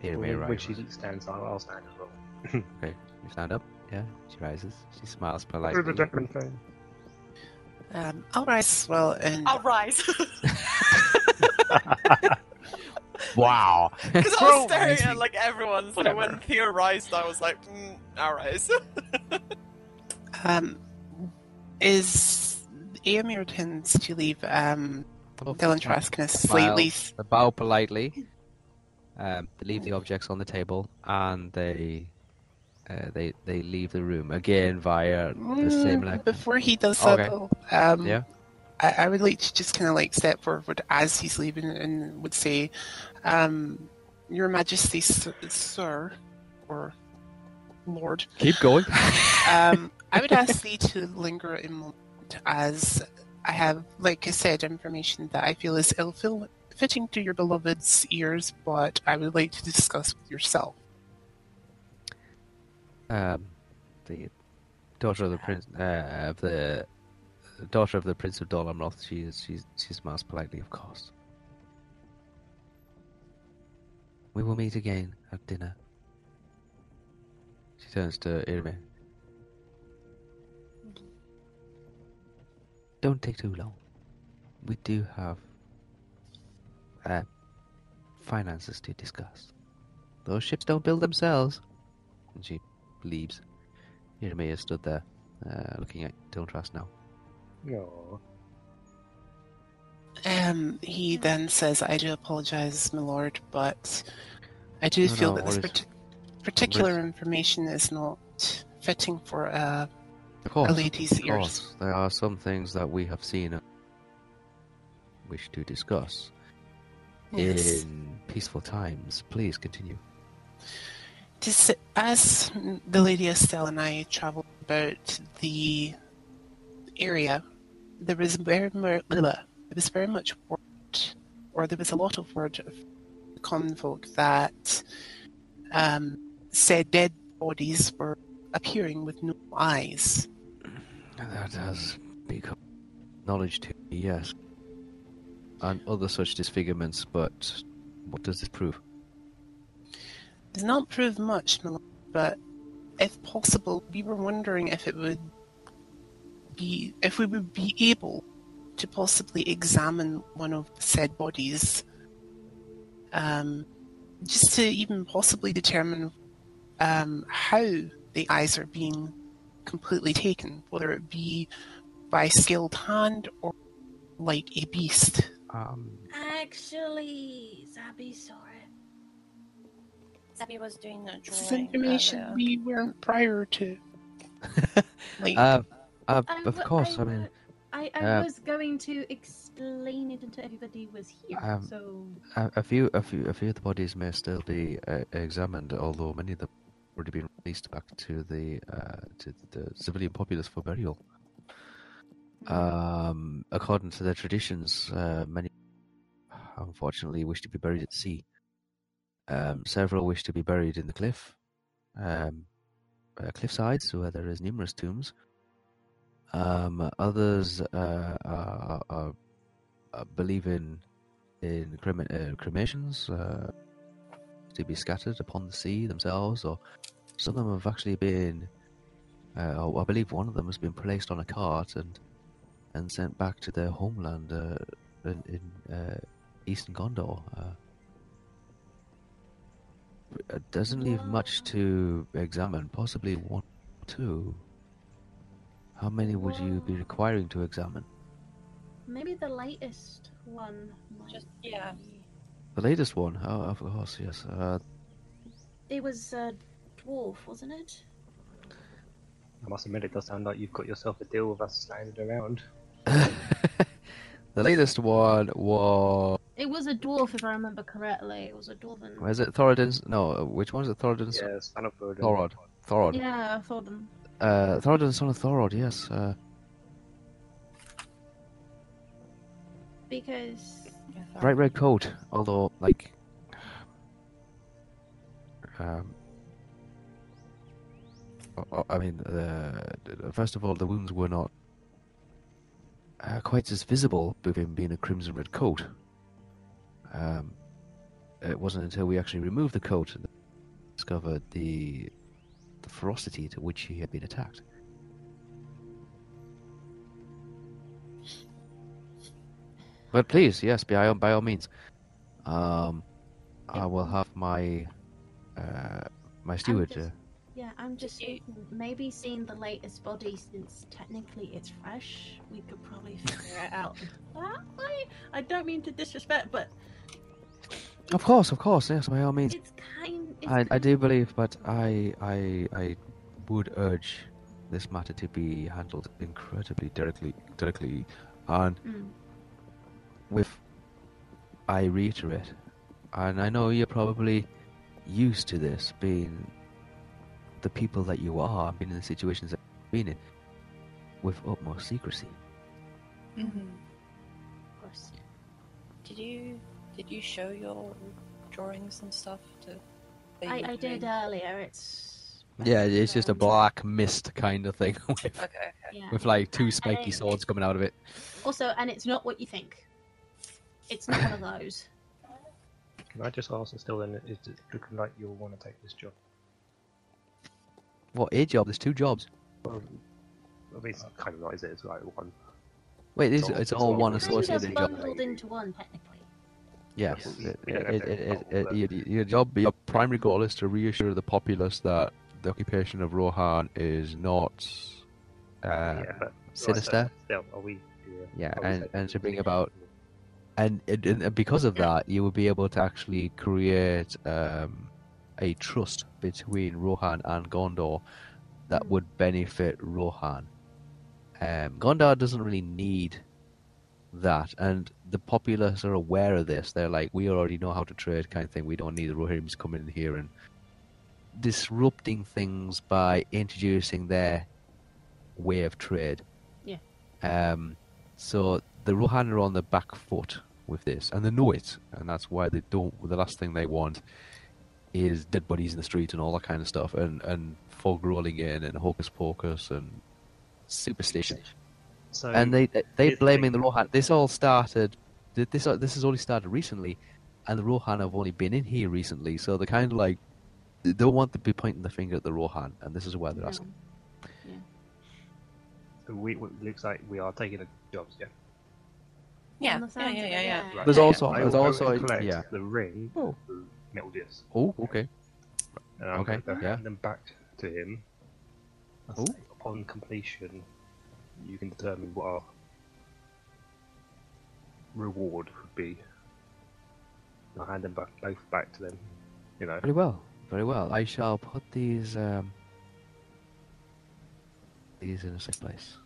Irmia when, when rises. she stands, I'll, I'll stand as well. Okay, you stand up. Yeah, she rises. She smiles Do politely. the different thing. um, I'll rise as well, and I'll rise. Wow. Because I Throw was staring at like everyone, so Whatever. when Theo rised, I was like, mm, I'll um, is Aemir tends to leave um, Dylan Trask kind of slightly. Bow politely. Um, they leave the objects on the table, and they uh, they they leave the room again via the same Mm, like. Before he does that, Okay. though, um, Yeah. I, I would like to just kind of like step forward as he's leaving and would say, um, "Your Majesty, s- sir, or Lord, Keep going. um, I would ask thee to linger a moment as I have, like I said, information that I feel is ill fitting to your beloved's ears, but I would like to discuss with yourself. Um, the daughter of the prince uh, of the daughter of the prince of Dol Amroth. She is she she smiles politely, of course. We will meet again at dinner. She turns to Irme. Don't take too long. We do have uh, finances to discuss. Those ships don't build themselves. And she leaves. Irme is stood there, uh, looking at Diltras now. Aw. Um, he then says, "I do apologize, my lord, but I do No, feel no that this parti- particular information is not fitting for a Of course, a lady's of ears. course, there are some things that we have seen and wish to discuss Yes. in peaceful times. Please continue. As the lady Estelle and I travelled about the area, there was very much, there was very much word, or there was a lot of word of the common folk that um, said dead bodies were appearing with no eyes. That has become knowledge to me, yes. And other such disfigurements, but what does this prove? Does not prove much, but if possible, we were wondering if it would be if we would be able to possibly examine one of the said bodies, um, just to even possibly determine um, how the eyes are being completely taken, whether it be by skilled hand or like a beast. Um, Actually, Zabby saw it. Zabby was doing a This is drawing information earlier. we weren't prior to. Like, uh, uh, I of course, I mean, I, I uh, was going to explain it until everybody was here. Um, so a, a few, a few, a few of the bodies may still be uh, examined, although many of them have already been released back to the uh, to the civilian populace for burial. Um, according to their traditions, uh, many unfortunately wish to be buried at sea. Um, several wish to be buried in the cliff, um, uh, cliff sides where there is numerous tombs. Um, others uh, are, are, are believe in in crema- uh, cremations uh, to be scattered upon the sea themselves, or some of them have actually been. Uh, I believe one of them has been placed on a cart and and sent back to their homeland uh, in, in uh, eastern Gondor. It doesn't leave much to examine. Possibly one, two. How many would you be requiring to examine? maybe the latest one. Might Just- yeah. be- The latest one, oh, of course, yes. Uh, It was a dwarf, wasn't it? I must admit, it does sound like you've got yourself a deal with us standing around. the latest one was. It was a dwarf, if I remember correctly. It was a dwarven. Was it Thoradin's? No, uh, which one is it? Thoradin's? Yeah, Spaniford. Thorod. Thorod. Yeah, I thought them. Uh, Thoradin's son of Thorod, yes. Uh, Because bright red coat, although, like. Um, I mean, uh, first of all, the wounds were not uh, quite as visible with him being a crimson red coat. Um, it wasn't until we actually removed the coat and discovered the the ferocity to which he had been attacked. But please, yes, by all, by all means, um, I will have my uh, my steward. just- Uh, Yeah, I'm just you- thinking maybe seeing the latest body since technically it's fresh, we could probably figure it out that way. I don't mean to disrespect, but of course, of course, yes, by all means. it's kind. I, I do believe, but I, I, I would urge this matter to be handled incredibly directly, directly, and Mm. with, I reiterate, and I know you're probably used to this, being the people that you are, being in the situations that you've been in, with utmost secrecy. Mhm. Of course. Did you did you show your drawings and stuff to? That you I, I did earlier. It's Yeah, it's just a black mist kind of thing with, Okay. okay. yeah. with like two spiky it- swords coming out of it. Also, and it's not what you think. It's not one of those. Can I just ask, still, then, is it looking like you'll want to take this job? What a job? There's two jobs. Well, I mean, it's kind of not, is it? It's like one. Wait, it's, It's all- it's it's all all one one. Associated job. bundled into one, technically. Yes, it, it, it, your, your job, your primary goal is to reassure the populace that the occupation of Rohan is not uh, yeah, sinister. Still, we? Yeah, and- and to bring about- and, and, because of that, you will be able to actually create um, a trust between Rohan and Gondor that would benefit Rohan. Um, Gondor doesn't really need that, and the populace are aware of this. They're like, we already know how to trade, kind of thing. We don't need the Rohirrims coming in here and disrupting things by introducing their way of trade. Yeah. Um, so the Rohan are on the back foot with this, and they know it, and that's why they don't. The last thing they want is dead bodies in the street and all that kind of stuff, and and fog rolling in and hocus pocus and superstition. So and they they here's the blaming the. Rohan. This all started. This this has only started recently, and the Rohan have only been in here recently, so they're kind of like they don't want to be pointing the finger at the Rohan, and this is why they're asking. so we, it looks like we are taking the jobs, yeah. Yeah, the yeah, yeah, yeah, yeah. Right. There's also there's will go also yeah. the ring, Oh. the metal disc, Oh, okay. and I'm Okay, going yeah. hand them back to him. Oh. Upon completion, you can determine what our reward would be. I'll hand them back, both back to them. You know, Very well, very well. I shall put these um these in a safe place.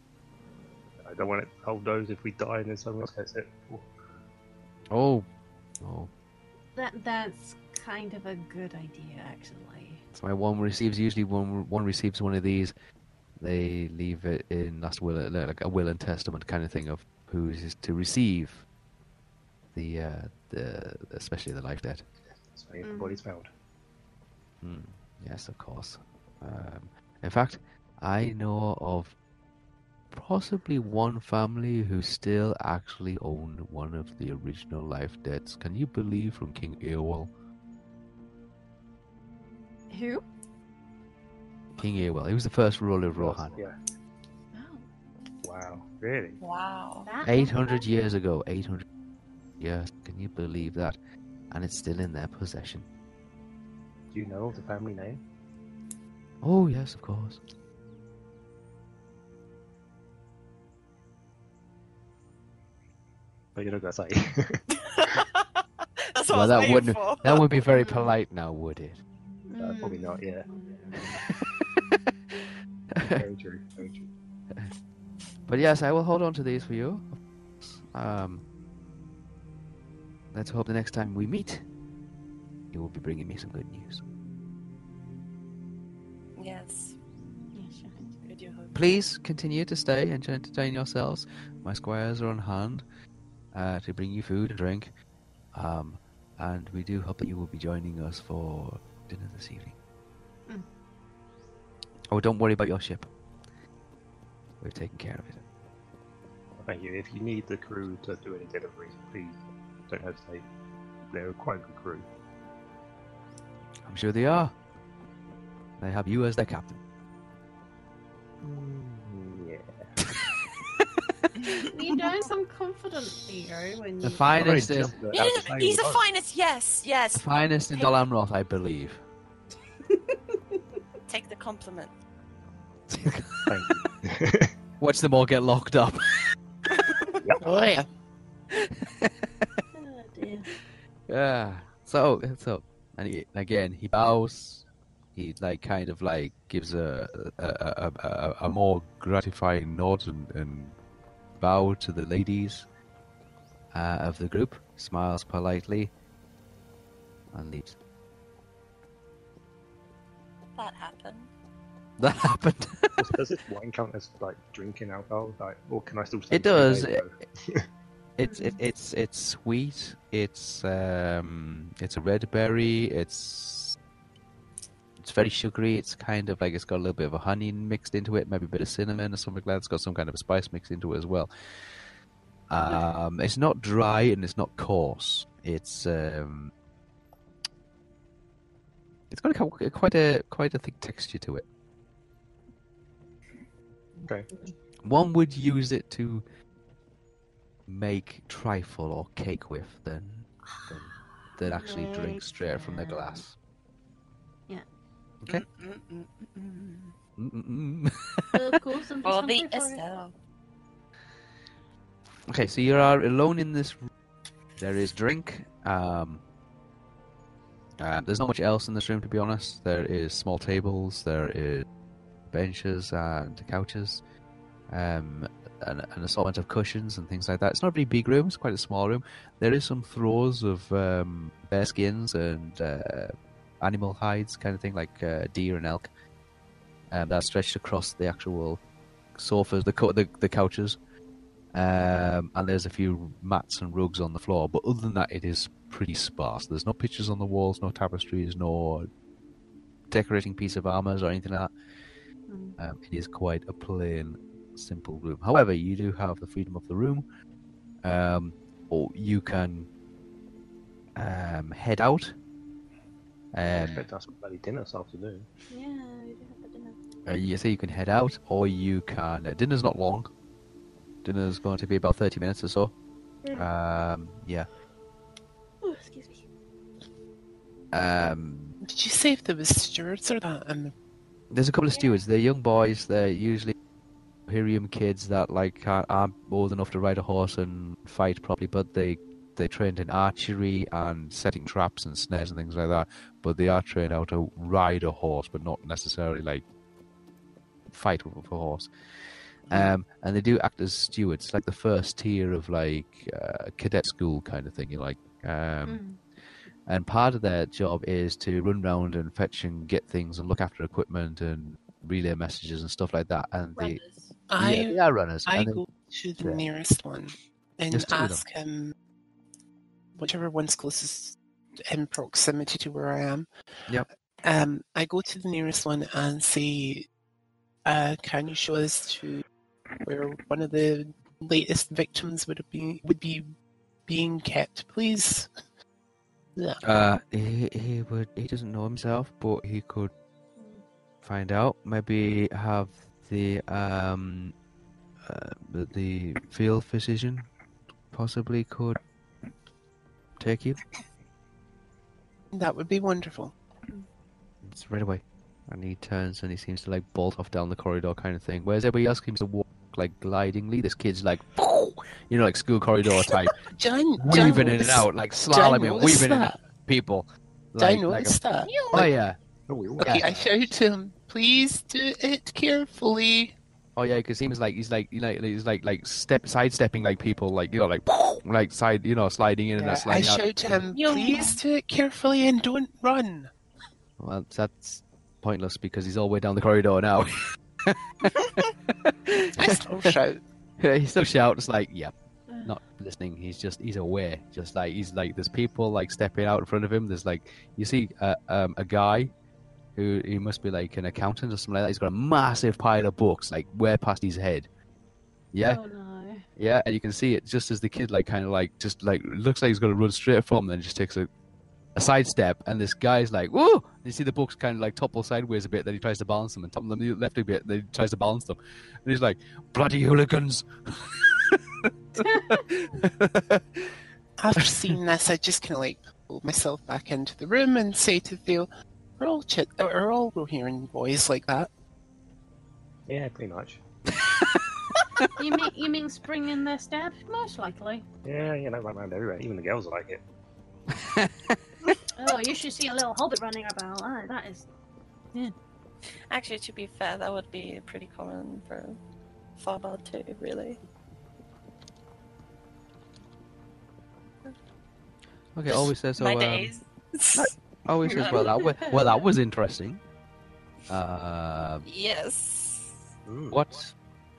I don't want to hold those if we die and then someone else gets it. Oh, oh. That that's kind of a good idea, actually. So my one receives usually one one receives one of these. They leave it in last will, like a will and testament kind of thing of who is to receive the uh, the especially the life debt. So if the Mm. body's found. Hmm. Yes, of course. Um, in fact, I know of possibly one family who still actually own one of the original life debts. Can you believe from King Eorl? Who? King Eorl. He was the first ruler of Rohan. Yeah. Oh, Wow. Really? Wow. 800 years ago. 800 years. Can you believe that? And it's still in their possession. Do you know the family name? Oh, yes, of course. But you're not gonna say. That's what Well, I was that waiting wouldn't- for. That would be very polite now, would it? Uh, probably not, yeah. Very true. Very true. But yes, I will hold on to these for you. Um, let's hope the next time we meet, you will be bringing me some good news. Yes. Yeah, sure. Good you hope. Please continue to stay and to entertain yourselves. My squires are on hand uh, to bring you food and drink. Um, and we do hope that you will be joining us for dinner this evening. Oh, don't worry about your ship. We've taken care of it. Thank you. If you need the crew to do any deliveries, please don't hesitate. They're a quite a good crew. I'm sure they are. They have you as their captain. Mm, yeah. You don't sound confident, Theo, when The finest in, Just, Yeah, out of the he's the finest. Yes, yes. the finest in Dol Amroth, I believe. Take the compliment. Thank you. Watch them all get locked up. Oh yeah. Oh, dear. Yeah. So so and he, again he bows. He like kind of like gives a a, a, a, a more gratifying nod and, and bow to the ladies uh, of the group. Smiles politely and leaves. That happened. That happened. Does- Does this wine count as like drinking alcohol? Like, or can I still? say It does. three days ago? It's it, it's it's sweet. It's um it's a red berry. It's it's very sugary. It's kind of like it's got a little bit of a honey mixed into it, maybe a bit of cinnamon or something like that. It's got some kind of a spice mixed into it as well. Um, it's not dry and it's not coarse. It's um, it's got a, quite a quite a thick texture to it. Okay. One would use it to make trifle or cake with than than, than actually drink straight from the glass. Yeah. Okay. Of course, I'm just For the hungry for it. Estelle. Okay, so you are alone in this. room. There is drink. Um, uh, there's not much else in this room, to be honest. There is small tables. There is benches and couches, um, and an assortment of cushions and things like that. It's not a very big room; it's quite a small room. There is some throws of um, bear skins and uh, animal hides, kind of thing, like uh, deer and elk, um, that are stretched across the actual sofas, the co- the, the couches. Um, and there's a few mats and rugs on the floor, but other than that, it is pretty sparse. There's no pictures on the walls, no tapestries, no decorating piece of armors or anything like that. Mm. Um, it is quite a plain, simple room. However, you do have the freedom of the room, um, or you can um, head out. I Um, expect us bloody dinner this afternoon. Yeah, we do have a dinner. uh, you say you can head out, or you can. Uh, dinner's not long. Dinner's going to be about thirty minutes or so. Um, yeah. Oh, excuse me. Um, Did you say if there was stewards or that? And There's a couple of stewards. They're young boys. They're usually Hirium kids that like aren't, aren't old enough to ride a horse and fight properly, but they they trained in archery and setting traps and snares and things like that. But they are trained how to ride a horse, but not necessarily like fight with a horse. Um, and they do act as stewards, like the first tier of like uh, cadet school kind of thing. You like um, Mm. and part of their job is to run around and fetch and get things and look after equipment and relay messages and stuff like that. And they, I yeah, they are runners. I and they- go to the yeah. nearest one and There's two of them. ask him whichever one's closest in proximity to where I am. Yep. Um, I go to the nearest one and say, uh, "Can you show us to where one of the latest victims would be would be being kept, please?" Yeah. uh, he, he would. He doesn't know himself, but he could find out. Maybe have the um, uh, the, the field physician possibly could take you. That would be wonderful. It's right away. And he turns and he seems to like bolt off down the corridor kind of thing. Whereas everybody else seems to walk like glidingly. This kid's like, you know, like school corridor type, John, John weaving in and out, like slaloming, noticed weaving in and out. People. Did I Like, like a- that? oh yeah, Oh, we all Okay, Yeah. I shout to him, please do it carefully. oh yeah, because he was like he's like you know he's like like step sidestepping like people like you know like like side you know sliding in and Yeah, that I sliding out. shout to him, please do it carefully and don't run. Well, that's pointless because he's all the way down the corridor now. I still shout. he still shouts like, "Yep." not listening. He's just he's aware. Just like he's like there's people like stepping out in front of him. There's like you see uh, um, a guy who he must be like an accountant or something like that. He's got a massive pile of books like way past his head. Yeah, Oh no. yeah, and you can see it just as the kid like kind of like just like looks like he's gonna run straight from, then just takes a a sidestep, and this guy's like, "Whoa!" And you see the books kind of like topple sideways a bit. Then he tries to balance them, and topple them left a bit. Then he tries to balance them, and he's like, "Bloody hooligans!" After seeing this, I just kind of like pull myself back into the room and say to Theo, "We're all chit, we're all Rohirrim boys like that." Yeah, pretty much. you mean you mean spring in their step? Most likely. Yeah, you know, run around everywhere. Even the girls like it. Oh, you should see a little hobbit running about. Oh, that is. Actually, to be fair, that would be pretty common for Tharbad too, really. Okay, always says so. My Um, days. always says, "Well, that was well, that was interesting." Uh, yes. What,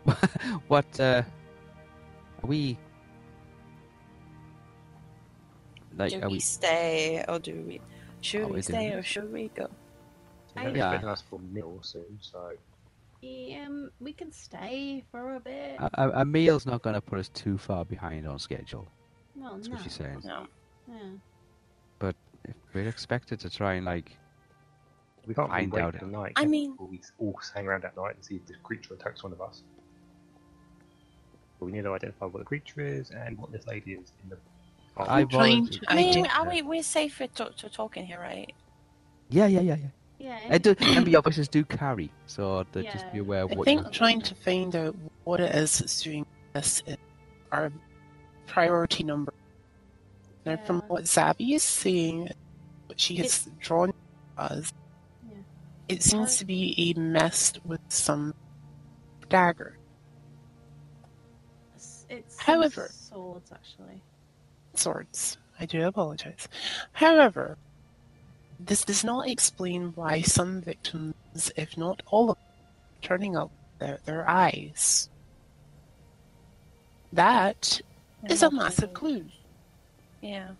what? Uh, are we like? do we we? stay or do we? Should we we stay or should we go? So they're Yeah. expecting us for meal soon, so Um, we can stay for a bit. A, a- a meal's not going to put us too far behind on schedule. well, That's no. what she's saying. No. Yeah. If we're expected to try and like, we can't Find wait out. the night. I mean- we? we all hang around at night and see if the creature attacks one of us. But we need to identify what the creature is and what this lady is in the. Oh, I I'm trying volunteer- to I mean, are we? We're safe to, to talking here, right? yeah, yeah, yeah, yeah. Yeah. And, do, and your voices do carry, so that just be aware of I what. think you- trying to find out what it is that's doing this is our priority number. Now, from what Zabby is saying, what she has drawn us, It seems to be a mist with some dagger. It's, it's However- swords actually. Swords. I do apologize. However, this does not explain why some victims, if not all of them, are turning up their, their eyes. That is a massive clue. Yeah.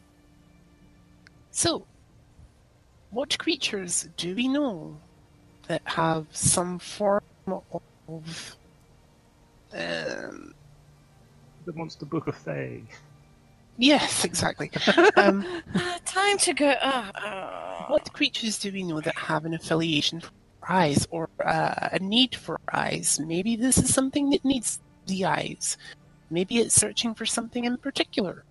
So, what creatures do we know that have some form of um, The Monster Book of Fae. Yes, exactly. um, Uh, time to go. Uh, uh, What creatures do we know that have an affiliation for eyes or uh, a need for eyes? Maybe this is something that needs the eyes. Maybe it's searching for something in particular.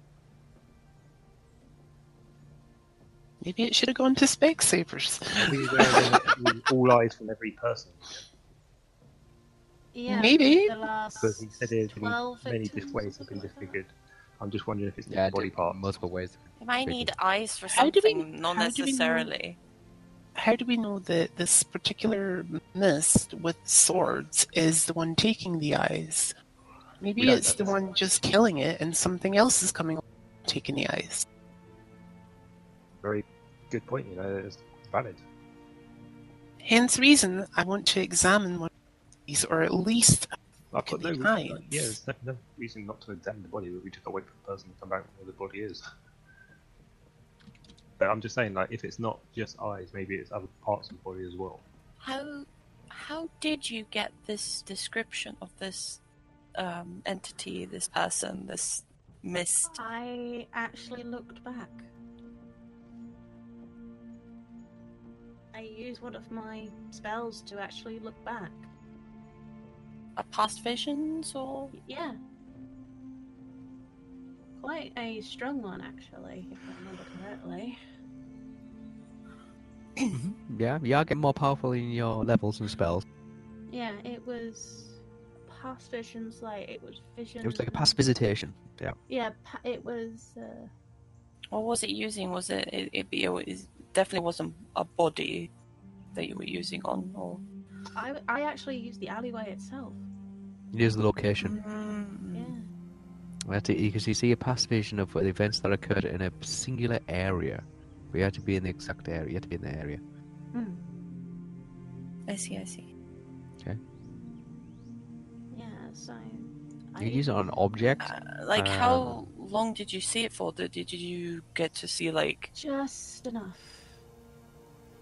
Maybe it should have gone to Specsavers. Are we aware that it's all eyes from every person? Yeah. Maybe. The last Because he said there's been 12 many different ways have been something like disfigured. I'm just wondering if it's Yeah, body di- parts. multiple ways. you might need eyes for How do we- something, not how do we know- necessarily. How do we know that this particular mist with swords is the one taking the eyes? Maybe it's the one just killing it and something else is coming taking the eyes. Very good point, you know, it's valid. Hence reason I want to examine one of these, or at least I've Could got no be reason, yeah, there's no, no reason not to examine the body, but we just gotta wait for the person to come back where the body is. But I'm just saying, like, if it's not just eyes, maybe it's other parts of the body as well. How how did you get this description of this um, entity, this person, this mist? I actually looked back. I used one of my spells to actually look back. A past visions or Yeah. Quite a strong one, actually, if I remember correctly. Yeah, you are getting more powerful in your levels and spells. Yeah, it was past visions, like it was vision It was like a past visitation. Yeah. Yeah, pa- it was. Uh, what was it using? Was it it, it, it was- definitely wasn't a body that you were using on or I I actually used the alleyway itself. Use the location. Mm. Yeah. That's it, Because you see a past vision of the events that occurred in a singular area. We had to be in the exact area. You had to be in the area. Hmm. I see, I see. Okay. Yeah. So. You can use it on objects. Uh, like Um, how long did you see it for? Did, did you get to see like Just enough.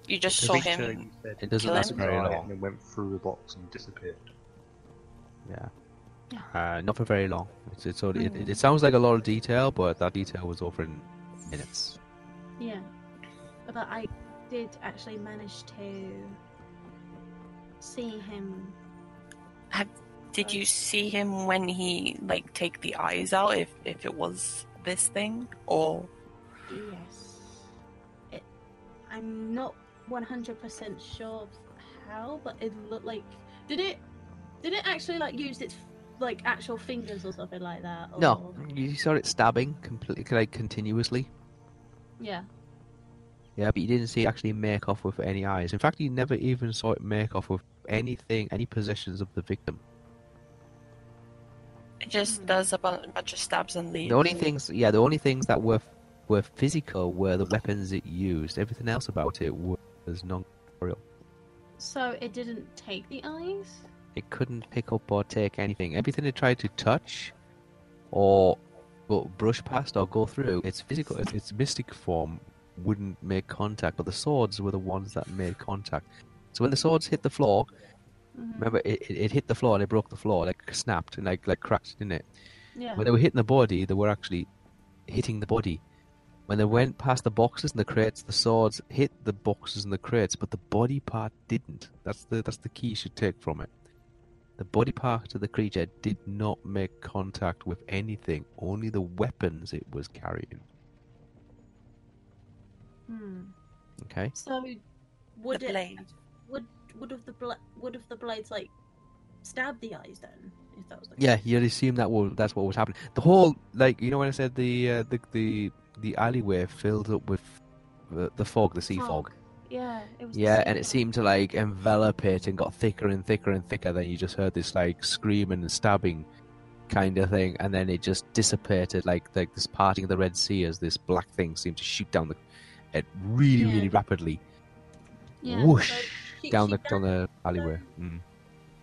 You just saw him? you said, It doesn't kill last him? very eye long. And then went through the box and disappeared. Yeah. Yeah. Uh, not for very long. It's, it's only, it, Mm. it sounds like a lot of detail, but that detail was over in minutes. Yeah. But I did actually manage to see him. Did you see him when he like take the eyes out? If if it was this thing or Yes. It, I'm not 100% sure how, but it looked like. Did it? Did it actually like use its like actual fingers or something like that? Or... No, you saw it stabbing completely, like continuously. Yeah. Yeah, but you didn't see it actually make off with any eyes. In fact, you never even saw it make off with anything, any possessions of the victim. it just Hmm. does a bunch of stabs and leaves? The only things, yeah, the only things that were were physical were the weapons it used. Everything else about it was non-corporeal. So it didn't take the eyes. It couldn't pick up or take anything. Everything it tried to touch, or brush past or go through, its physical, its, its mystic form wouldn't make contact. But the swords were the ones that made contact. So when the swords hit the floor, Mhm. remember it, it, it hit the floor and it broke the floor, like snapped and like like cracked, didn't it? Yeah. When they were hitting the body, they were actually hitting the body. When they went past the boxes and the crates, the swords hit the boxes and the crates, but the body part didn't. That's the that's the key you should take from it. The body part of the creature did not make contact with anything, only the weapons it was carrying. Hmm. Okay? So would the it blade. would would have the bla- would have the blades like stab the eyes then? If that was the Yeah, case? you'd assume that will that's what was happening. The whole like you know when I said the uh, the the the alleyway filled up with the, the fog, the sea fog. Yeah, it was. Yeah, and it seemed to like envelop it and got thicker and thicker and thicker. Then you just heard this like screaming and stabbing kind of thing, and then it just dissipated like like this parting of the Red Sea as this black thing seemed to shoot down the it really Yeah. really rapidly, Yeah, whoosh she- down she the down the alleyway. Mm.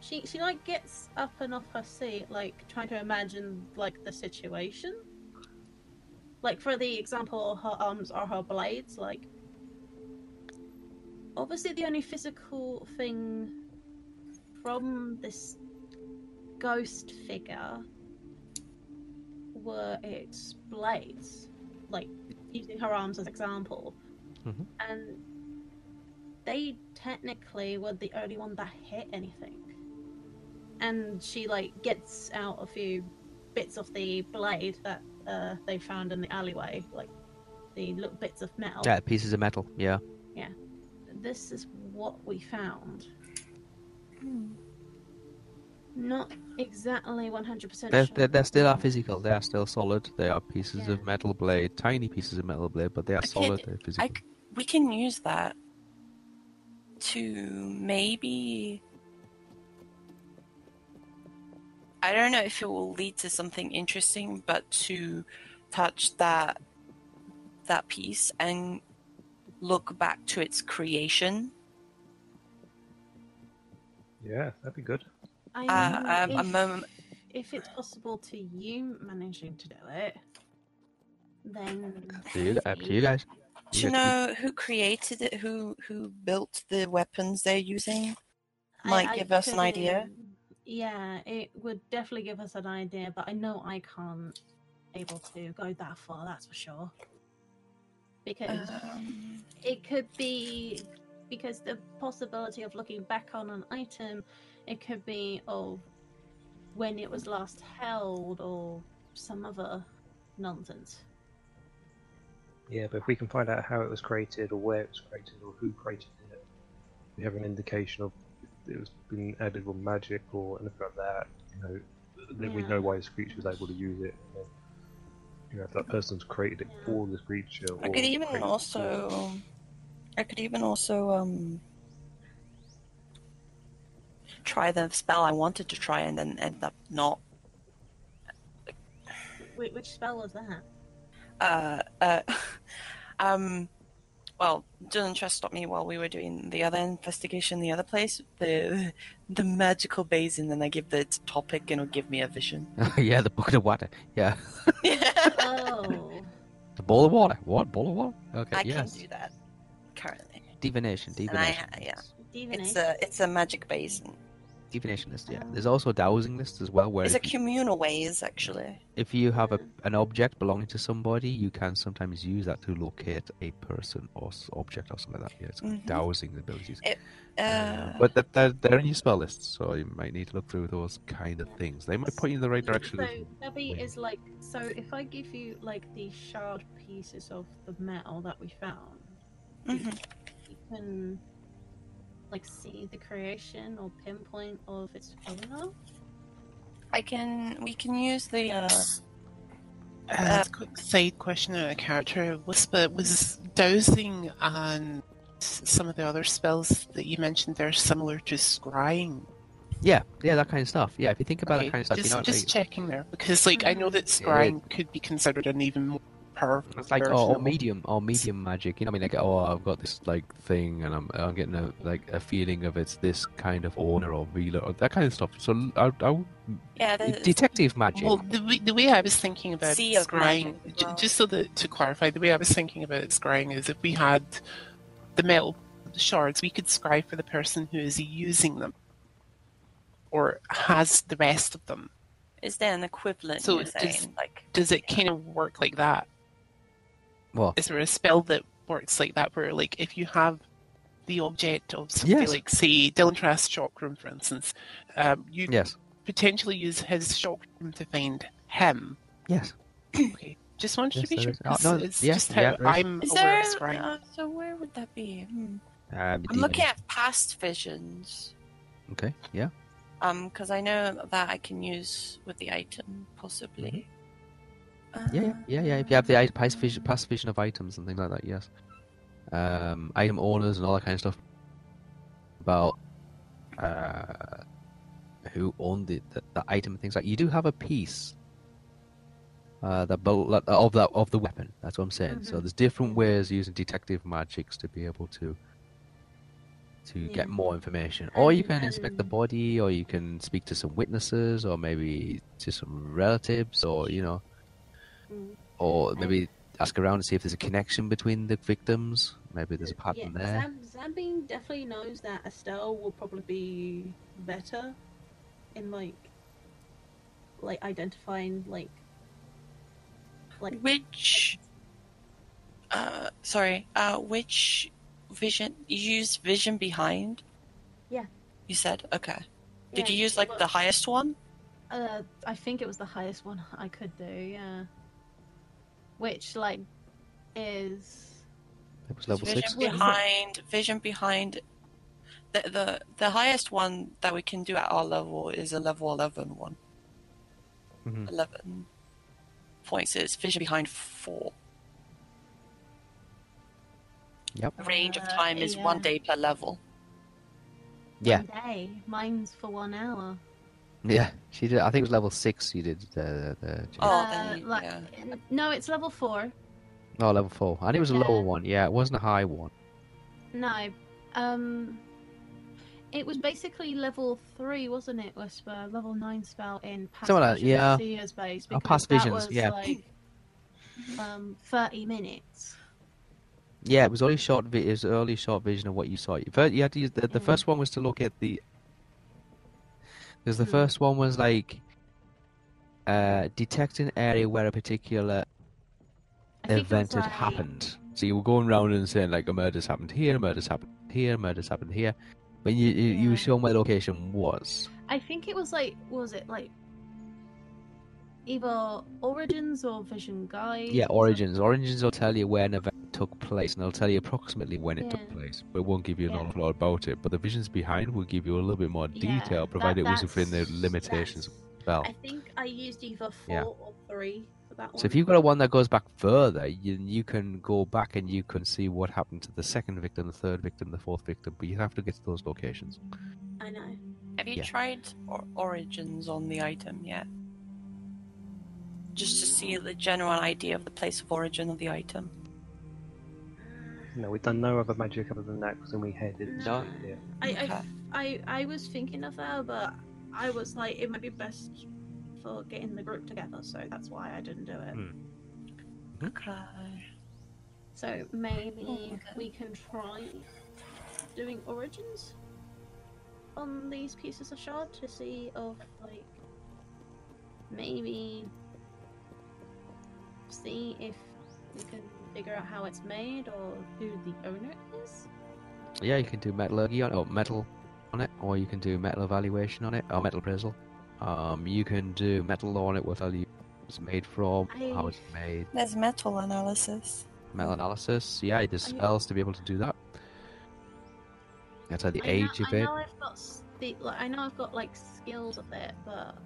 She she like gets up and off her seat, like trying to imagine like the situation. Like for the example, her arms are her blades. Like, obviously, the only physical thing from this ghost figure were its blades. Like using her arms as example, Mhm. and they technically were the only one that hit anything. And she like gets out a few bits of the blade that uh, they found in the alleyway, like the little bits of metal. Yeah, pieces of metal. Yeah, Yeah. This is what we found. Not exactly 100% they sure. they they still are physical. They are still solid. They are pieces Yeah. of metal blade, tiny pieces of metal blade, but they are Okay, solid. They're physical. I c- we can use that to maybe. I don't know if it will lead to something interesting, but to touch that that piece and look back to its creation. Yeah, that'd be good. I Uh, mean, um, a if, moment. if it's possible to you managing to do it, then Up to you, up to you guys. Do You you know who created it? Who who built the weapons they're using? Might I give us an idea. Couldn't- Yeah, it would definitely give us an idea, but I know I can't able to go that far. That's for sure. Because Um, it could be because the possibility of looking back on an item, it could be of when it was last held or some other nonsense. Yeah, but if we can find out how it was created, or where it was created, or who created it, we have an indication of if it was been added with magic or anything like that. You know, then we know why this creature was able to use it. And you know, if that person's created it Yeah. for this creature. I or could even created also, I could even also um try the spell I wanted to try and then end up not. Wh- Which spell was that? Uh, uh, um, well, Dylan Trask stopped me while we were doing the other investigation, the other place, the the magical basin, and I give the topic and it'll give me a vision. yeah, the bucket of water. Yeah, Oh, the bowl of water. What bowl of water? Okay, I yes. can do that currently. Divination, And I, divination. yeah, divination. it's a it's a magic basin. Divination list. Yeah, Um, there's also a dowsing list as well, where It's a if you, communal ways actually. if you have a, an object belonging to somebody, you can sometimes use that to locate a person or object or something like that. Yeah, it's got Mhm. dowsing abilities. Uh, but that, they're, they're in your spell list, so you might need to look through those kind of things. They might point you in the right direction. So if- Debbie Wait. is like, so if I give you like the shard pieces of the metal that we found, mhm. you can like see the creation or pinpoint of its owner. I can. We can use the. Uh, Uh, quick side question on a character. Whisper was dowsing and some of the other spells that you mentioned there similar to scrying. yeah, yeah, that kind of stuff. Yeah, if you think about Okay, that kind of stuff, just you know, just like, checking there because like I know that scrying could be considered an even more powerful. It's like oh, oh or, or medium or medium magic. You know what I mean? Like oh, I've got this like thing, and I'm I'm getting a like a feeling of it's this kind of owner or reeler or that kind of stuff. So I, I, yeah, the, detective magic. Well, the way, the way I was thinking about Sea scrying, magic j- well. just so that to clarify, the way I was thinking about scrying is if we had the metal shards, we could scry for the person who is using them or has the rest of them. is there an equivalent? So you're it's just- like Does it kind of work like that? Well, Is there a spell that works like that where, like, if you have the object of something Yes. like, say, Dylan Trask's chakram, for instance, um, you yes, potentially use his chakram to find him. yes. Okay, just wanted Yes, to be sure. is. Oh, 'cause no, it's yeah, just how yeah. I'm is aware there? of. Uh, so where would that be? Hmm. Um, I'm looking at past visions. Okay, yeah. Um, because I know that I can use with the item possibly. Mm-hmm. Yeah, yeah, yeah, yeah. If you have the past vision, of items and things like that, yes. um, item owners and all that kind of stuff about uh, who owned the, the, the item and things like. You do have a piece uh, the of that of the weapon. That's what I'm saying. So Mhm. there's different ways using detective magics to be able to to Yeah. get more information. Or you can inspect the body, or you can speak to some witnesses, or maybe to some relatives, or you know, Mm. or maybe ask around and see if there's a connection between the victims. Maybe there's a pattern yeah, there. Zam- Zambine definitely knows that Estelle will probably be better in like like identifying like like Which, uh, sorry, uh, which vision? You use vision behind? Yeah. You said okay. Did Yeah, you use like well, the highest one? Uh, I think it was the highest one I could do. Yeah. Which like is It was level vision six. What is it? behind. Vision behind. The, the the highest one that we can do at our level is a level 11 one. Mhm. 11 points is vision behind four. Yep. Range of Uh, time is one yeah. day per level. Yeah, one day. Mine's for one hour. Yeah. She did. I think it was level six. You did the the. Oh, Uh, then you- like, yeah. No, it's level four. No, level four. And it was a Yeah. lower one. Yeah, it wasn't a high one. No, um, it was basically level three, wasn't it? Whisper level nine spell in past Something like Visions yeah. Seer's base Oh, Past Visions, was yeah. like um thirty minutes. Yeah, it was only short. Vi- it was only short vision of what you saw. You you had to use the, the Mm. first one was to look at the. Because the Mm. first one was like. Uh, detect an area where a particular I event had like- happened. So you were going around and saying like a murder's happened here, a murder's happened here, a murder's happened here, but you you, you Yeah. were shown where the location was. I think it was like was it like either Origins or Vision Guide? Yeah, or origins. Origins will tell you where an event took place, and I'll tell you approximately when it took place, but it won't give you an Yeah. awful lot about it. But the visions behind will give you a little bit more Yeah, detail, that- provided it was within the limitations of that's- the spell. I think I used either four Yeah. or three for that one. So if you've got a one that goes back further, you you can go back and you can see what happened to the second victim, the third victim, the fourth victim, but you have to get to those locations. I know. Have you Yeah. tried or- origins on the item yet? Just to see the general idea of the place of origin of the item. No, we've done no other magic other than that because then we headed. No. Yeah. I, Okay. I, I, I was thinking of that, but I was like, it might be best for getting the group together, so that's why I didn't do it. Hmm. Okay. So maybe we can try doing origins on these pieces of shard to see of like maybe see if we can figure out how it's made or who the owner is. Yeah, you can do metallurgy on it or metal on it, or you can do metal evaluation on it, or metal appraisal. Um, you can do metal on it, what value it's made from, how it's made, There's metal analysis. metal analysis. Yeah, there's I- spells to be able to do that. That's how the I know, age of I it. know I've got the, like, I know I've got like skills of it, but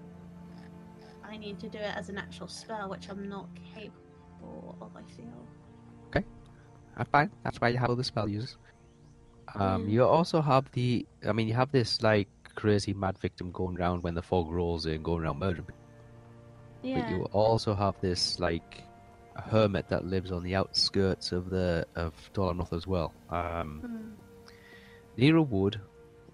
I need to do it as an actual spell, which I'm not capable of. I feel. That's fine. That's why you have all the spell users. Um, Mm. you also have the. I mean, you have this like crazy mad victim going around when the fog rolls in, going around murdering. Yeah. But you also have this like hermit that lives on the outskirts of the of Dol Amroth as well. Um, Hmm. near a wood,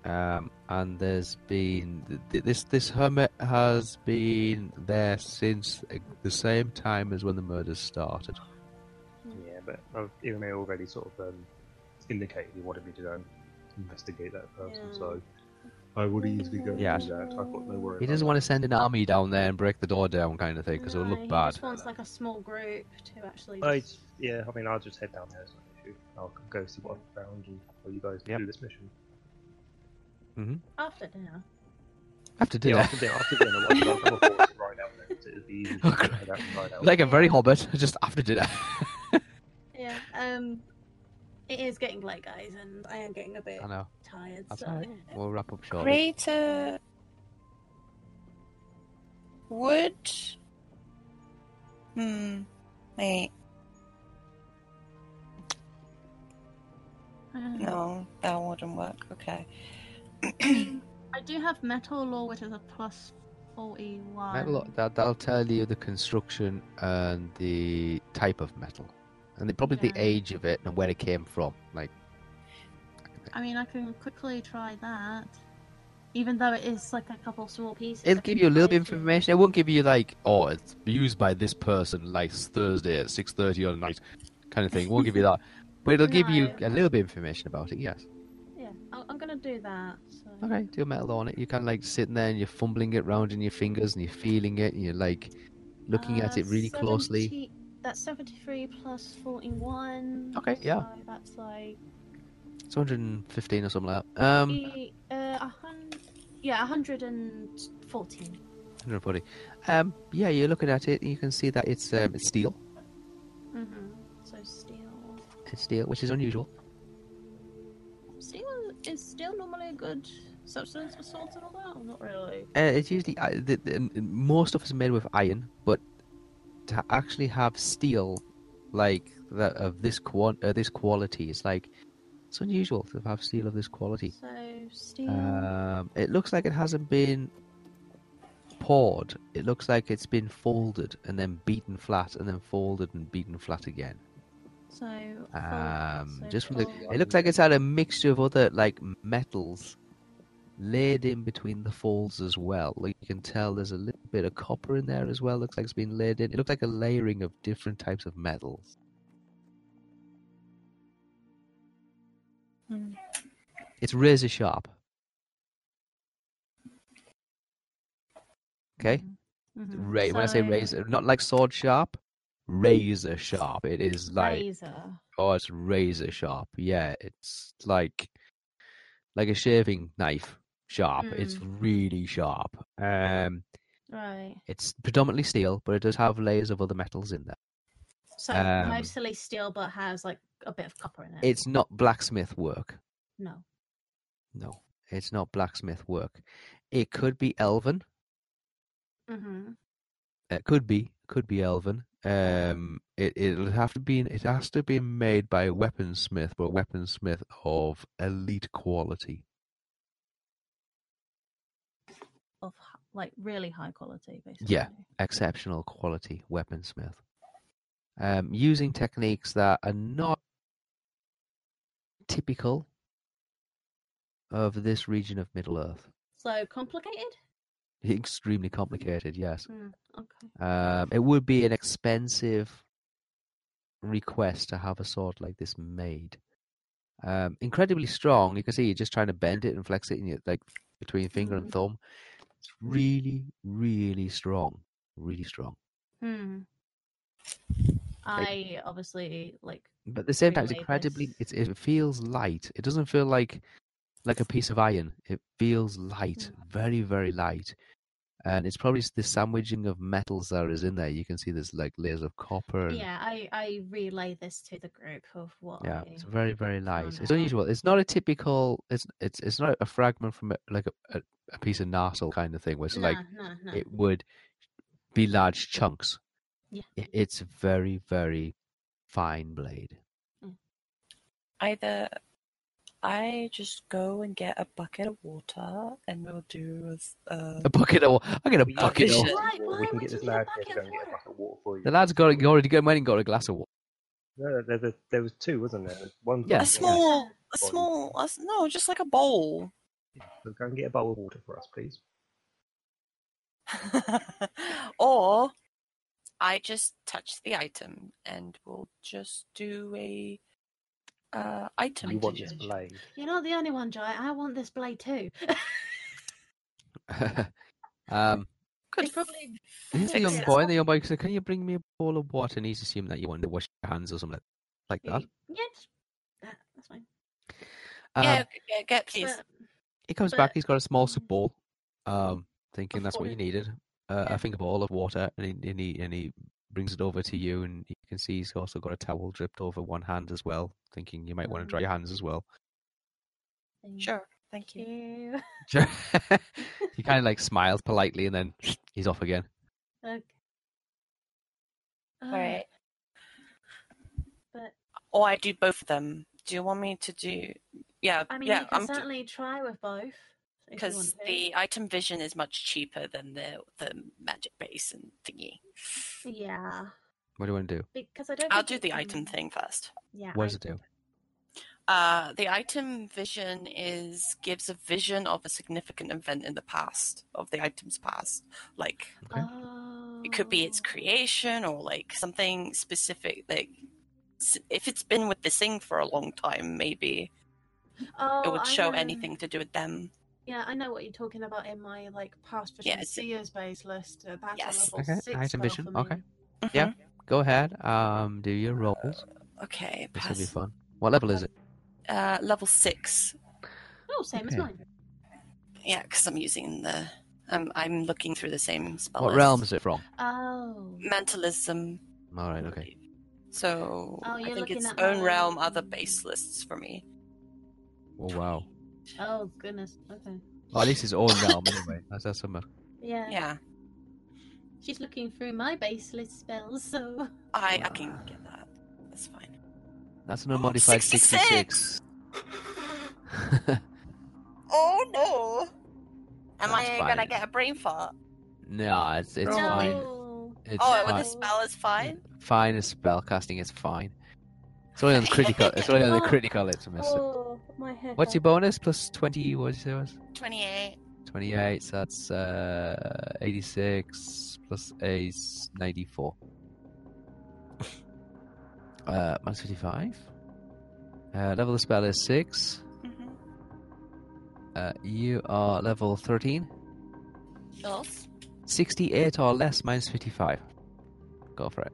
um, and there's been th- th- this this hermit has been there since the same time as when the murders started. Yeah, but uh, Irame already sort of um, indicated he wanted me to go and investigate that person, Yeah. so I would easily go Yeah. and do that. I've got no worry. He doesn't that. want to send an army down there and break the door down, kind of thing, because it'll No, look he bad. just wants like a small group to actually. I, just- yeah, I mean, I'll just head down there. It's not an issue. I'll go see what I've found and for you guys to Yep. do this mission. After dinner. After Yeah, dinner, after dinner, after dinner, once I'm I'm a force to ride out there, it'll be easy Oh, to great. head out and ride out. like a very hobbit, just after dinner. Yeah. Um. It is getting late, guys, and I am getting a bit I know. tired. That's so. alright. We'll wrap up shortly. Great. Uh, would. Hmm. Wait. No, that wouldn't work. Okay. I do have metal lore, which is a plus forty-one. Metal, that, that'll tell you the construction and the type of metal. And probably the age of it and where it came from. Like, I mean, I can quickly try that. Even though it is like a couple small pieces. It'll give you a little bit of information. It won't give you like, oh, it's used by this person like Thursday at six thirty on night, kind of thing. It won't give you that, but it'll give you a little bit of information about it. Yes. Yeah, I'm gonna do that. So. Okay, do a metal on it. You're kind of like sitting there and you're fumbling it around in your fingers and you're feeling it and you're like looking at Uh, it really closely. 70 That's 73 plus 41. Okay, yeah. That's like. It's 115 or something like that. Um, uh, a hun- yeah, 114. 140. Um, yeah, you're looking at it. You can see that it's um, it's steel. Mm-hmm. So steel. It's steel, which is unusual. Steel is steel normally a good substance for swords and all that? Or not really? Uh, it's usually uh, the, the, most stuff is made with iron, but to actually have steel like that of this quant uh, this quality is like it's unusual to have steel of this quality. So steel. Um, it looks like it hasn't been poured. It looks like it's been folded and then beaten flat and then folded and beaten flat again. so. Um, so just from the, it looks like it's had a mixture of other like metals laid in between the folds as well. Like you can tell, there's a little bit of copper in there as well. Looks like it's been laid in. It looks like a layering of different types of metals. Hmm. It's razor sharp. Okay, Mm-hmm. Ra- when I say razor, not like sword sharp, razor sharp. It is like razor. Oh, it's razor sharp. Yeah, it's like like a shaving knife sharp. It's really sharp. Um, Right. it's predominantly steel, but it does have layers of other metals in there. So Um, mostly steel, but has like a bit of copper in it. It's not blacksmith work. no. No, it's not blacksmith work. It could be elven. Mm-hmm. It could be, could be elven. Um, it it'll have to be. It has to be made by a weaponsmith, but a weaponsmith of elite quality. Of like really high quality, basically. Yeah. exceptional quality weaponsmith. Um, using techniques that are not typical of this region of Middle Earth. So complicated. Extremely complicated, yes. Mm, okay. Um, it would be an expensive request to have a sword like this made. Um, incredibly strong. You can see you're just trying to bend it and flex it in your like between finger and Mhm. thumb. It's really, really strong. Really strong. Hmm. I obviously like. But at the same time, it's incredibly. It's, it feels light. It doesn't feel like like a piece of iron. It feels light, Mm. very very light, and it's probably the sandwiching of metals that is in there. You can see there's like layers of copper. And, Yeah, I I relay this to the group of what. yeah, I, it's very very light. It's unusual. It's not a typical. It's it's it's not a fragment from a, like a, a, a piece of narsil kind of thing, where it's Nah, like nah, nah. it would be large chunks. Yeah. I- It's very very fine blade. Mm. Either I just go and get a bucket of water and we'll do uh, A bucket of. I get a We- bucket vision. of. Why- we why can would get this you lad get a here to go bucket and get a of bucket of water for you. The lad's got he already got, went and got a glass of water. No, there, there, there was two, wasn't there? One Yeah. a Yeah. small, a small, a s no, just like a bowl. So go and get a bowl of water for us, please. or I just touch the item and we'll just do a uh, item. You want this division. blade. You're not the only one, Jai. I want this blade too. um, Could It's probably the fix young it. boy, the young boy said, "Can you bring me a bowl of water?" And he's assuming that you want to wash your hands or something like that. Yes, that, that's fine. Um, yeah, yeah, get please. But, he comes but- back. He's got a small soup bowl, um, thinking that's what you needed. Uh, Yeah. I think a bowl of water, and he, and he and he brings it over to you, and you can see he's also got a towel dripped over one hand as well, thinking you might want to mm-hmm. dry your hands as well. Sure, thank you. you. he kind of like smiles politely, and then he's off again. Okay. All right. But Or I do both of them Do you want me to do? Yeah, I mean, yeah. you can I'm certainly try with both. If you because the item vision is much cheaper than the the magic base and thingy. Yeah, What do you want to do? because I don't. I'll do the can- item thing first. Yeah. What does it do? Uh, the item vision is gives a vision of a significant event in the past of the item's past. Like Okay. Oh. it could be its creation or like something specific. Like if it's been with this thing for a long time, maybe Oh, it would I show anything to do with them. Yeah, I know what you're talking about in my like past Yeah, vision it's- seers base list. Uh, that's Yes. a level Okay, six item spell vision, for me. okay. Yeah. Go ahead. Um, do your rolls. Mm-hmm. Okay. This will be fun. What level is it? Uh, level six. Oh, same as mine. Yeah, because I'm using the. Um, I'm looking through the same spell. What list. realm is it from? Oh. Mentalism. All right. Okay. So Oh, I think it's own my- realm, other base lists for me. Oh wow. Oh goodness. Okay. Oh, this is all realm anyway. That's that's something. Yeah. Yeah, She's looking through my base list spells, so. I I can get that. That's fine. That's an unmodified 66! 66. Oh no! Am That's I gonna get a brain fart? no, it's it's No. fine. Oh, it's oh, fine. with the spell is fine. Fine as spell casting is fine. It's only on the critical. It's only on the critical. It's a miss. Oh, my head. What's your bonus? Plus twenty. What did you say it was? Twenty-eight. Twenty-eight. So that's uh, eighty-six plus eight, ninety-four. uh, minus fifty-five. Uh, level of spell is six. Mm-hmm. Uh, you are level thirteen. Yes. 68 or less minus 55. Go for it.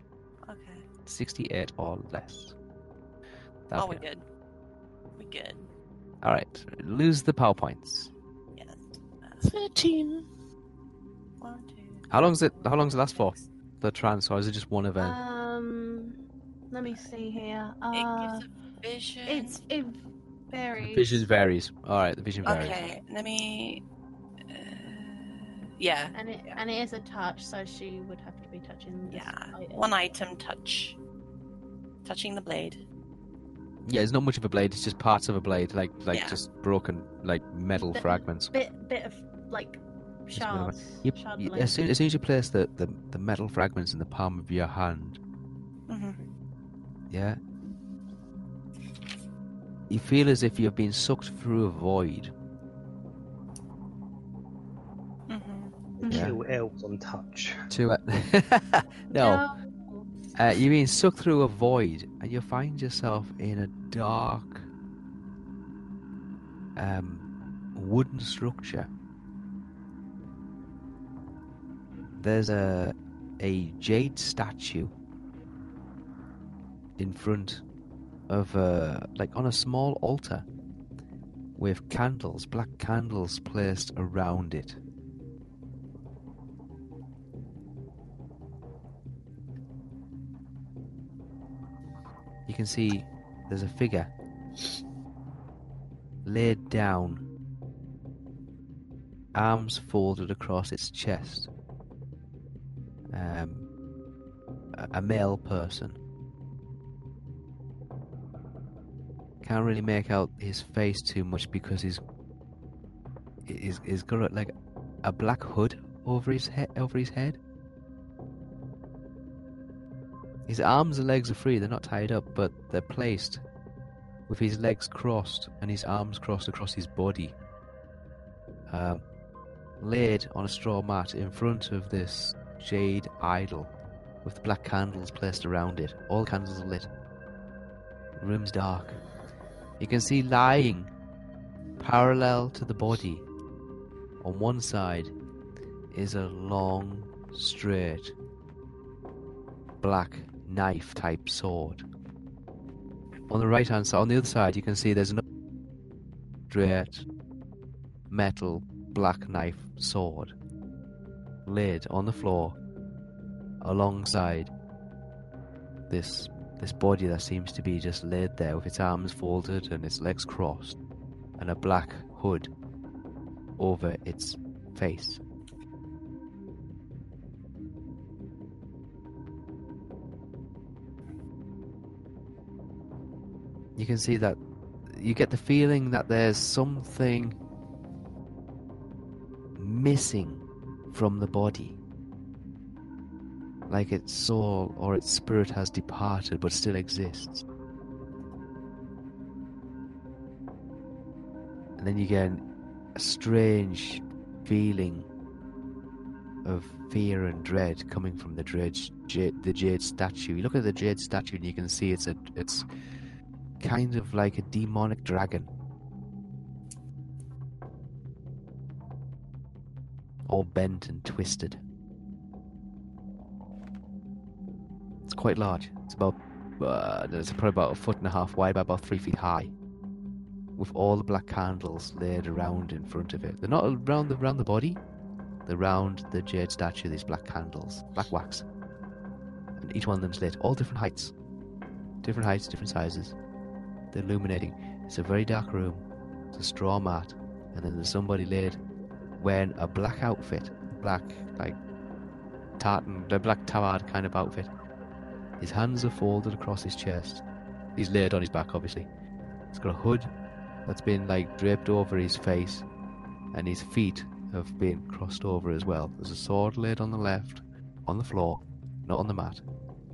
Okay. 68 or less. Oh, we're good. We're good. Alright. Lose the power points. Yes. Thirteen. One, two. How long does it how long does it last for? The trance, or is it just one event? Um, let me see here. It Uh, gives a vision. it's it the varies. vision varies. Alright, the vision varies. Okay, let me. Uh, yeah, And it and it is a touch, so she would have to be touching. This yeah. item. One item touch. Touching the blade. Yeah, it's not much of a blade, it's just parts of a blade, like like Yeah. just broken like metal Bit- fragments. bit bit of like Just a bit of a- shards. You, shard you- as, soon, as soon as you place the, the, the metal fragments in the palm of your hand, Mm-hmm. yeah, you feel as if you've been sucked through a void. Mm-hmm. Yeah. Kill elves on touch. To uh, no, uh, you're being sucked through a void, and you find yourself in a dark, um, wooden structure. There's a a jade statue in front of a like on a small altar with candles, black candles placed around it. You can see there's a figure laid down, arms folded across its chest. Um, a, male person. Can't really make out his face too much because he's he's, he's got like a black hood over his head. Over his head. His arms and legs are free, they're not tied up, but they're placed with his legs crossed and his arms crossed across his body. Um, laid on a straw mat in front of this jade idol with black candles placed around it. All candles are lit. The room's dark. You can see lying parallel to the body on one side is a long, straight, black knife type sword. On the right hand side, on the other side, you can see there's another straight metal black knife sword laid on the floor alongside this this body that seems to be just laid there with its arms folded and its legs crossed and a black hood over its face. You can see that you get the feeling that there's something missing from the body. Like its soul or its spirit has departed but still exists. And then you get a strange feeling of fear and dread coming from the jade, jade, the jade statue. You look at the jade statue and you can see it's a it's kind of like a demonic dragon. All bent and twisted. It's quite large. It's about uh, it's probably about a foot and a half wide by about three feet high. With all the black candles laid around in front of it. They're not around the around the body. They're around the jade statue. These black candles, black wax, and each one of them's lit, all different heights, different heights, different sizes. They're illuminating. It's a very dark room. It's a straw mat, and then there's somebody laid wearing a black outfit, black like tartan, the black tabard kind of outfit. His hands are folded across his chest. He's laid on his back, obviously. He's got a hood that's been like draped over his face, and his feet have been crossed over as well. There's a sword laid on the left, on the floor, not on the mat,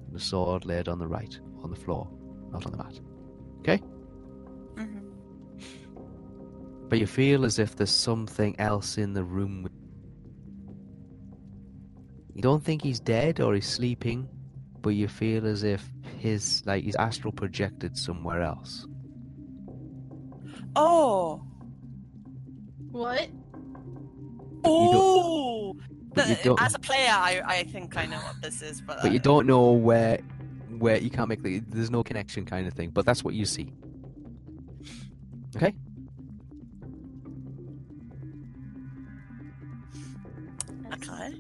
and a sword laid on the right, on the floor, not on the mat. Okay? Mhm. But you feel as if there's something else in the room. You don't think he's dead or he's sleeping, but you feel as if his like he's astral projected somewhere else. Oh, What? oh! The- as a player, I, I think I know what this is, but, But you uh, don't know where where you can't make the there's no connection kind of thing. But that's what you see. Okay? Okay.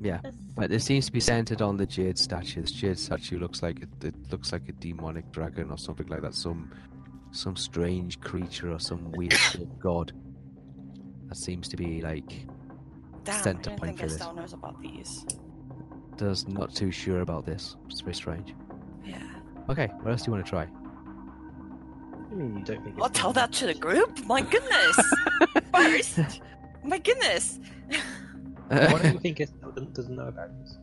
Yeah. But it seems to be centered on the jade statue. This jade statue looks like it, it looks like a demonic dragon or something like that. Some some strange creature or some weird god. That seems to be like Damn, Center point for this. Knows about these. does not too sure about this. It's very strange. Yeah. Okay, what else do you want to try? I mean, you don't think I'll it's tell that to the group. My goodness. First. My goodness. Why don't you think it doesn't know about this?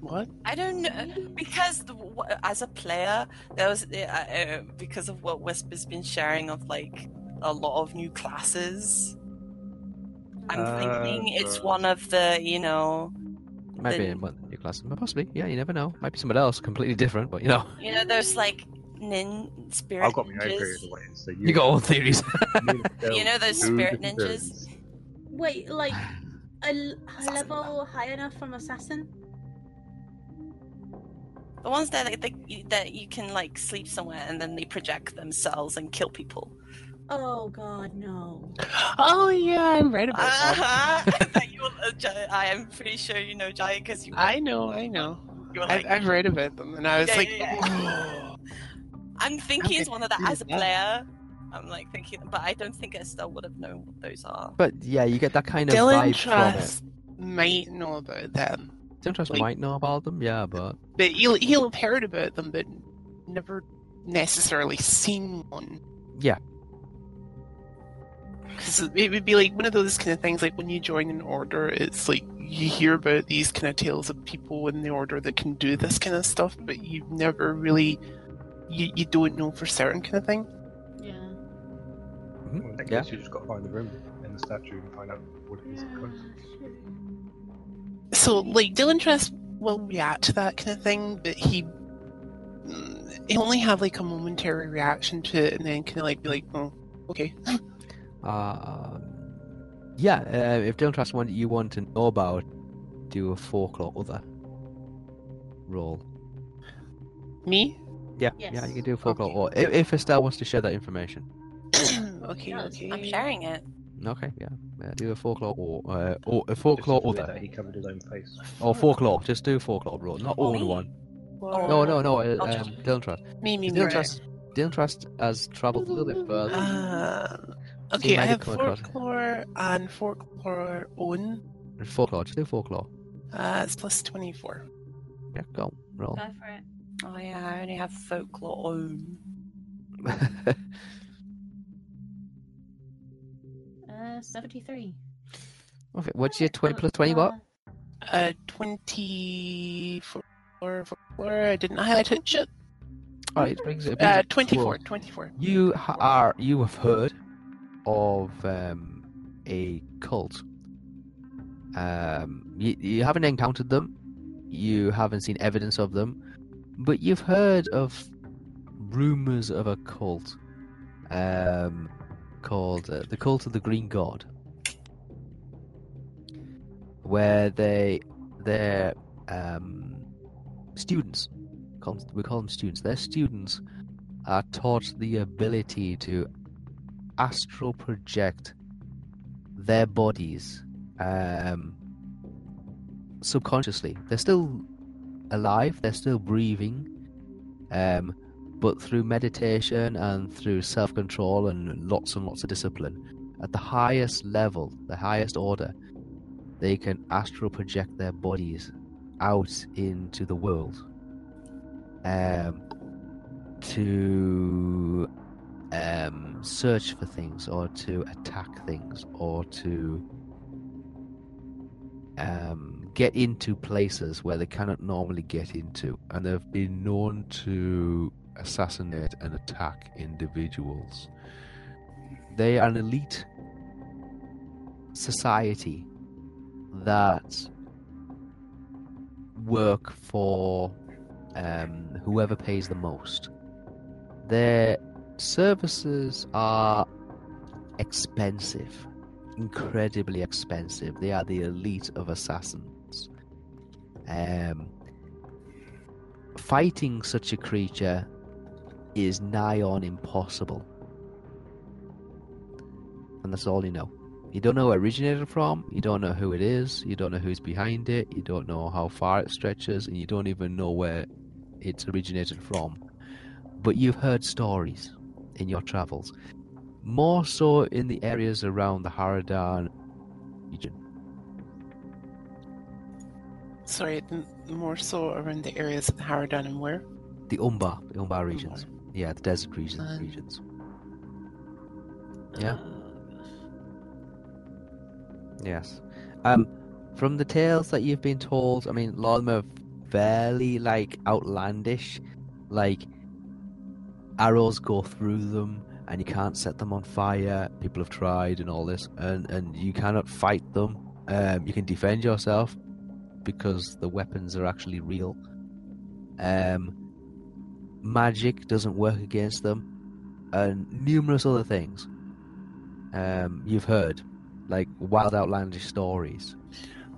What? I don't know because the, as a player, there was uh, uh, because of what Wisp has been sharing of like a lot of new classes. I'm Uh, thinking it's right. one of the you know Maybe be Then- in one of your classes, but possibly. Yeah, you never know. Might be someone else, completely different. But you know, you know there's like nin spirit I've got my own ninjas. theory of the way. So you, you got all theories. You know those spirit ninjas? Wait, like a, l- a level high enough from assassin? The ones that like, they, that you can like sleep somewhere and then they project themselves and kill people. Oh god, no. Oh yeah, I'm right about that. Uh-huh. That you will, uh, Jai- I am pretty sure you know Jai because you. I know, I know. you were I, like, I've read about them, and I was Yeah, like, yeah. I'm thinking it's one of the Okay, as a player. I'm like thinking, but I don't think Estelle would have known what those are. but yeah, you get that kind of Dylan vibe from it. Trask might know about them, Dylan Trask like- might know about them, yeah, but but he'll he'll have heard about them, but never necessarily seen one. Yeah. Because it would be like one of those kind of things, like when you join an order, it's like you hear about these kind of tales of people in the order that can do this kind of stuff, but you've never really, you, you don't know for certain kind of thing. Yeah. Well, in that yeah. you just got to find the room and the statue and find out what it is. Yeah, close. So, like, Dylan Trask will react to that kind of thing, but he mm, he only have like a momentary reaction to it, and then kind of like be like, "Oh, okay." Uh, yeah, uh, if Dylan Trask one you want to know about, do a folklore other roll. Me? Yeah, yeah, you can do a folklore Okay. or if, if Estelle wants to share that information. okay, Yeah, okay. I'm sharing it. Okay, yeah, yeah do a folklore or uh, or a folklore Just other that he covered his own face. or folklore. Just do four folklore roll, not all in one. Or- No, no, no. Uh, I'll um, Dylan Trask. Me, me, me. Dylan Trask. Dylan Trask has travelled a little bit further. Uh, okay, might I have have come across it. folklore and folklore own. Folklore. Just do folklore. Uh, it's plus twenty four. Yeah, go roll. Go for it. Oh yeah, I only have folklore. own. Uh, 73. okay, what's your 20 Uh, plus 20 what? Uh, 24. Four, four, I didn't highlight it. Shit. Alright, it brings it. it brings Uh, it to 24, 24. You are you have heard of um, a cult. Um, you, you haven't encountered them, you haven't seen evidence of them, but you've heard of rumors of a cult um, called uh, the Cult of the Green God, where they they're um, students. We call them students. Their students are taught the ability to astral project their bodies um, subconsciously. They're still alive, they're still breathing, um, but through meditation and through self control and lots and lots of discipline, at the highest level, the highest order, they can astral project their bodies out into the world um, to um, search for things or to attack things or to um, get into places where they cannot normally get into. And they've been known to assassinate and attack individuals. They are an elite society that work for um, whoever pays the most. Their services are expensive, incredibly expensive. They are the elite of assassins. Um, fighting such a creature is nigh on impossible. And that's all you know. You don't know where it originated from, you don't know who it is, you don't know who's behind it, you don't know how far it stretches, and you don't even know where it's originated from. But you've heard stories in your travels, more so in the areas around the Haradan region. Sorry, more so around the areas of Haradan and where? The Umbar, the Umbar regions. Umbar. Yeah, the desert regions. Um, regions. Yeah. Uh, Yes. Um, from the tales that you've been told, I mean, a lot of them are fairly like outlandish. Like arrows go through them, and you can't set them on fire. People have tried and all this, and and you cannot fight them. Um, you can defend yourself because the weapons are actually real. Um, magic doesn't work against them, and numerous other things. Um, you've heard like wild outlandish stories.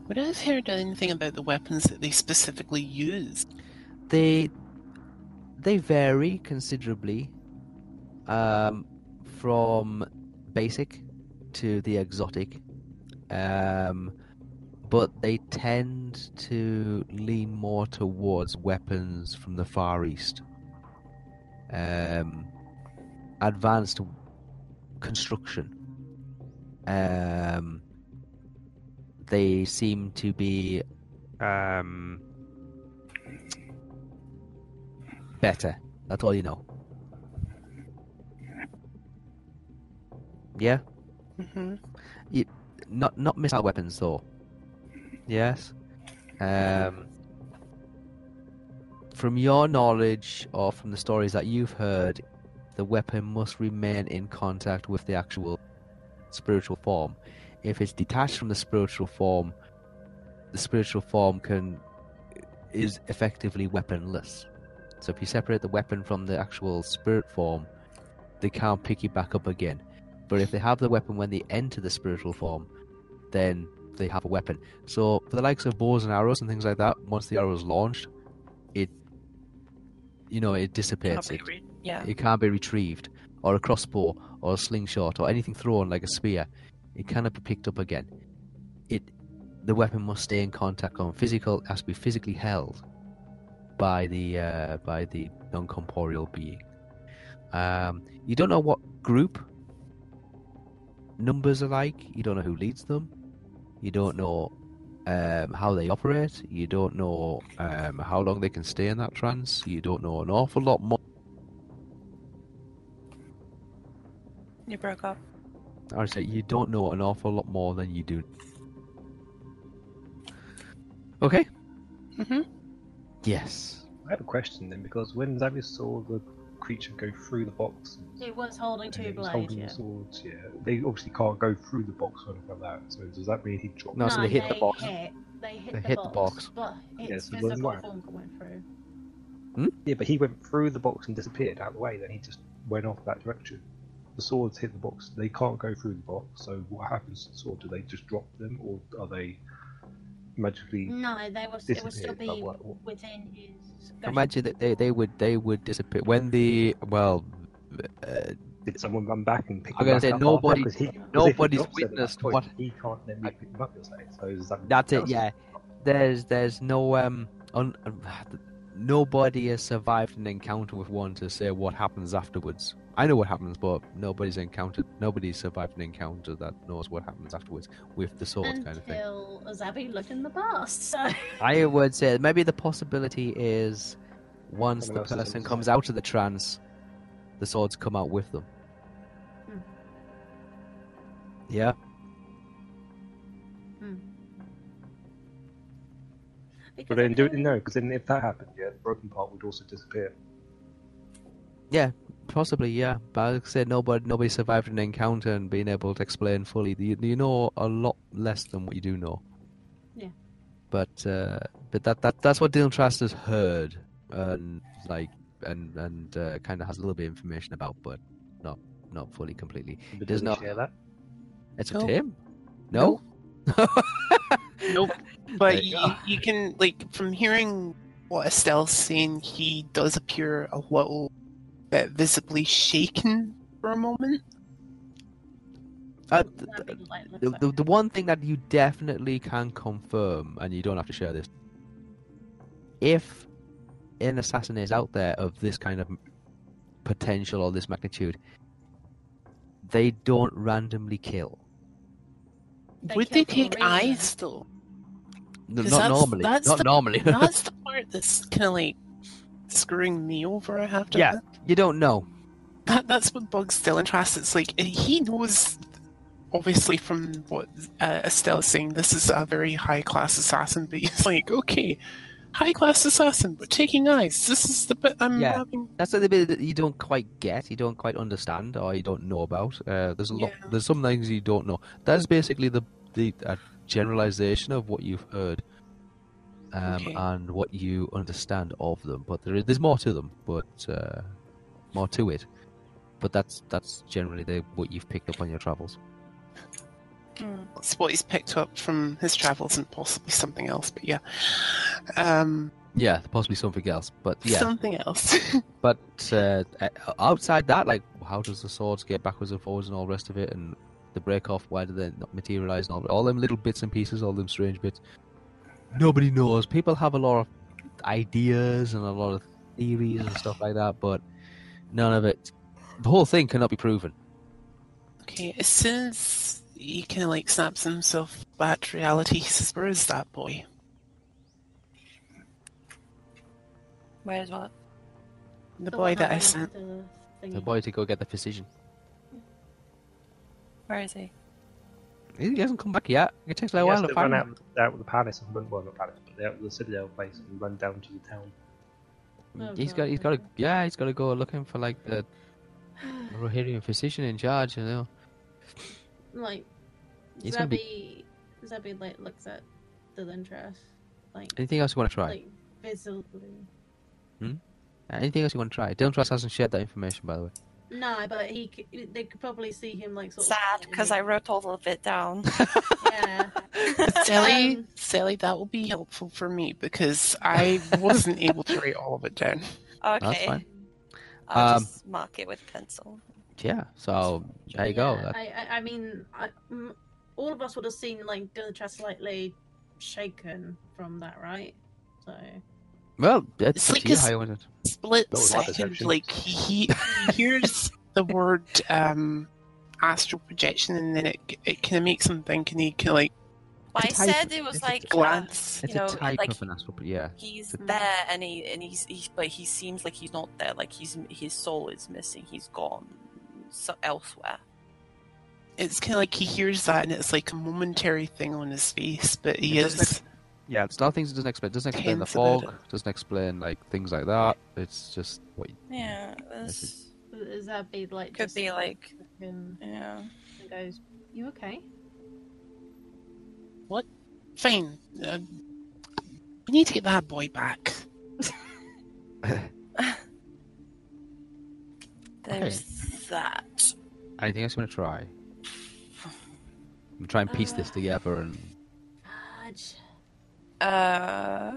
Would I have heard anything about the weapons that they specifically use? They they vary considerably um, from basic to the exotic, um, but they tend to lean more towards weapons from the Far East. Um, advanced construction. Um, they seem to be um, better. That's all you know. Yeah, hmm not not missile weapons though. Yes. Um, from your knowledge or from the stories that you've heard, the weapon must remain in contact with the actual spiritual form. If it's detached from the spiritual form, the spiritual form can is effectively weaponless. So if you separate the weapon from the actual spirit form, they can't pick it back up again. But if they have the weapon when they enter the spiritual form, then they have a weapon. So for the likes of bows and arrows and things like that, once the arrow is launched, it you know, it dissipates. It, re- yeah. it can't be retrieved. Or a crossbow or a slingshot or anything thrown like a spear. It cannot be picked up again. It the weapon must stay in contact on physical has to be physically held by the uh, by the non corporeal being. Um, you don't know what group numbers are like. You don't know who leads them. You don't know um, how they operate. You don't know um, how long they can stay in that trance. You don't know an awful lot more You broke up. I would say you don't know an awful lot more than you do. Okay. hmm Yes. I have a question then, because when Xavier saw the creature go through the box, It was holding two blades, holding yeah. swords, yeah, they obviously can't go through the box or anything like that. So does that mean he dropped? No, so they hit the box. Hit, they hit, They the, hit the box, box. but its Yes, it physical wasn't right. form went through. Hmm? Yeah, but he went through the box and disappeared out of the way. Then he just went off that direction. The swords hit the box. They can't go through the box. So what happens to the sword? Do they just drop them, or are they magically? No, they was it was still Disappeared, but be what- what- within his. Imagine that they, they would they would disappear when the well. Uh, Did someone run back and pick I'm gonna say up nobody- he- 'cause if he nobody's drops that witnessed point, what- he can't then pick them up. You're so? Is that that's it. Yeah. There's there's no um. Un, nobody has survived an encounter with one to say what happens afterwards. I know what happens, but nobody's encountered. Nobody's survived an encounter that knows what happens afterwards with the sword kind of thing. Until Zabby looked in the past. So I would say maybe the possibility is once the person inside. comes out of the trance, the swords come out with them. Hmm. Yeah. because But then it do it could- no, because then if that happened, yeah, the broken part would also disappear. Yeah, possibly, yeah. But like I said, nobody nobody survived an encounter and being able to explain fully. You, you know a lot less than what you do know. Yeah. But uh, but that, that that's what Dylan Trask has heard and like and and uh, kind of has a little bit of information about, but not not fully completely. But Does does not not- share that. It's No. a Tim. No. Nope. But you you, you can like from hearing what Estelle's saying, he does appear a little bit visibly shaken for a moment. Uh, Zabby, th- th- like, looks the, the, the one thing that you definitely can confirm, and you don't have to share this, if an assassin is out there of this kind of potential or this magnitude, they don't randomly kill. They Would kill they take eyes though? No, not that's- normally. that's not the- normally. That's the part that's kind of like screwing me over. I have to. Yeah. you don't know. That, that's what bugs Dylan Trask. It's like he knows, obviously, from what uh, Estelle's saying, this is a very high class assassin. But he's like, okay, high class assassin, but taking eyes. This is the bit I'm Yeah. having. That's the bit that you don't quite get, you don't quite understand, or you don't know about. Uh, there's a lot. Yeah. There's some things you don't know. That's basically the the uh, generalization of what you've heard, um, Okay. and what you understand of them. But there is there's more to them, but uh, more to it. But that's that's generally the, what you've picked up on your travels. It's what he's picked up from his travels and possibly something else. But yeah, um, Yeah, possibly something else, but yeah. something else. But uh, uh, outside that, like, how does the swords get backwards and forwards and all the rest of it, and the break off, why do they not materialize, and all, all them little bits and pieces, all them strange bits? Nobody knows. People have a lot of ideas and a lot of theories and stuff like that, but none of it. The whole thing cannot be proven. okay, as soon as he kind of like snaps himself back to reality, he says, "Where is that boy?" Where's what? The The boy that I sent. the The boy to go get the physician. Where is he? He he hasn't come back yet. It takes a little while to to find run him. out, out of the palace and run, well, not palace, but the, the citadel place and run down to the town. Oh, He's God, got, he's got to, okay. yeah, he's got to go looking for like the Rohirrim physician in charge, you know. Like He's gonna be- Zabby, Zabby like looks at the Trask, like Anything else you want to try? like visibly. Hmm? Anything else you want to try? Dylan Trask hasn't shared that information, by the way. No, but he c- they could probably see him like sort Sad because I wrote all of it down. yeah. Sally, Um, Sally, that will be helpful for me because I wasn't able to write all of it down. Okay. fine. I'll Um, just mark it with pencil. Yeah, so there you go. Yeah, That- I, I, I mean, I, all of us would have seen like Dylan Trask slightly shaken from that, right? So well, it's It's like to you a how you want it. Split That was my second, like he, he hears the word um, astral projection, and then it it kind of makes him think, and he kind of like Well, I It's a type- said it was like glance. you It's know, a type like of an astral, but yeah. he's there and he and he's, he's but he seems like he's not there. Like he's his soul is missing. He's gone so elsewhere. it's kind of like he hears that and it's like a momentary thing on his face, but he It doesn't is. Yeah, it's a things it doesn't explain. It doesn't explain the Tense about fog. Doesn't explain like things like that. It's just what. You, Yeah, This this Is that be like could just be like and yeah. goes, "You okay?" What? Fine. Um, we need to get that boy back. There's that. anything else you want to try? I'm trying to try and piece this Uh, together and Fudge. Uh,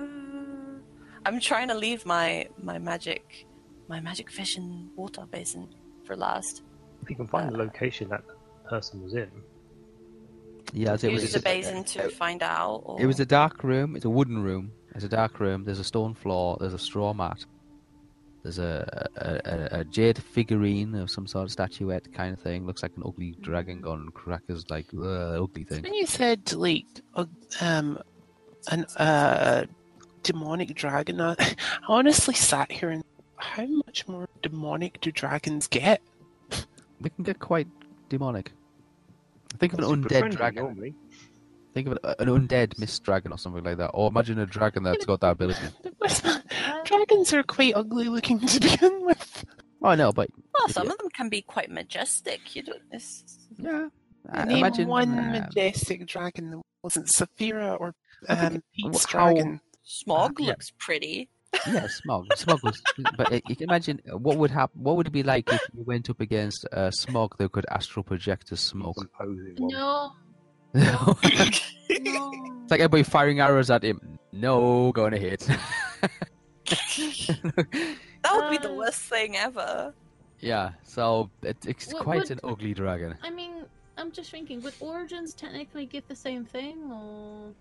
I'm trying to leave my my magic, my magic fish and water basin for last. If you can find the location that person was in, yeah, it was Use the a- basin to find out. Or... It was a dark room. It's a wooden room. It's a dark room. There's a stone floor. There's a straw mat. There's a a, a, a jade figurine of some sort of statuette kind of thing. Looks like an ugly dragon gone crackers, like uh, ugly thing. When you said like uh, um an uh demonic dragon, I I honestly sat here and how much more demonic do dragons get? They can get quite demonic. Think of an undead dragon. Normally, Think of an undead mist dragon or something like that. Or imagine a dragon that's got that ability. Dragons are quite ugly looking to begin with. Oh, I know, but Well, some of them can be quite majestic. You don't. It's... yeah. Uh, Name imagine one um, majestic dragon that wasn't Saphira or I think um, Pete's how- dragon. Smaug Uh, yeah. looks pretty. Yeah, Smaug. Smaug was, but uh, you can imagine what would happen. What would it be like if you went up against a Smaug that could astral project as smoke? imposing one. No, it's no. like everybody firing arrows at him. No, going to hit. That would be the Uh, worst thing ever. yeah, so it, it's What quite would- an ugly dragon. I mean, I'm just thinking, would origins technically give the same thing, or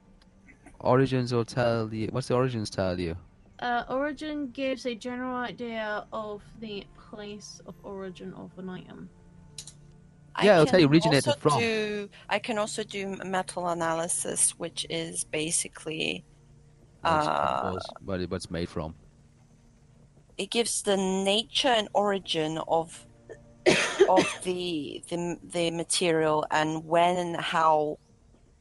Origins will tell you. What's the origins tell you? uh, origin gives a general idea of the place of origin of an item. I Yeah, it'll tell you can originated also from. Do, I can also do metal analysis, which is basically What's, Uh, what it- what's made from? it gives the nature and origin of of the the the material and when and how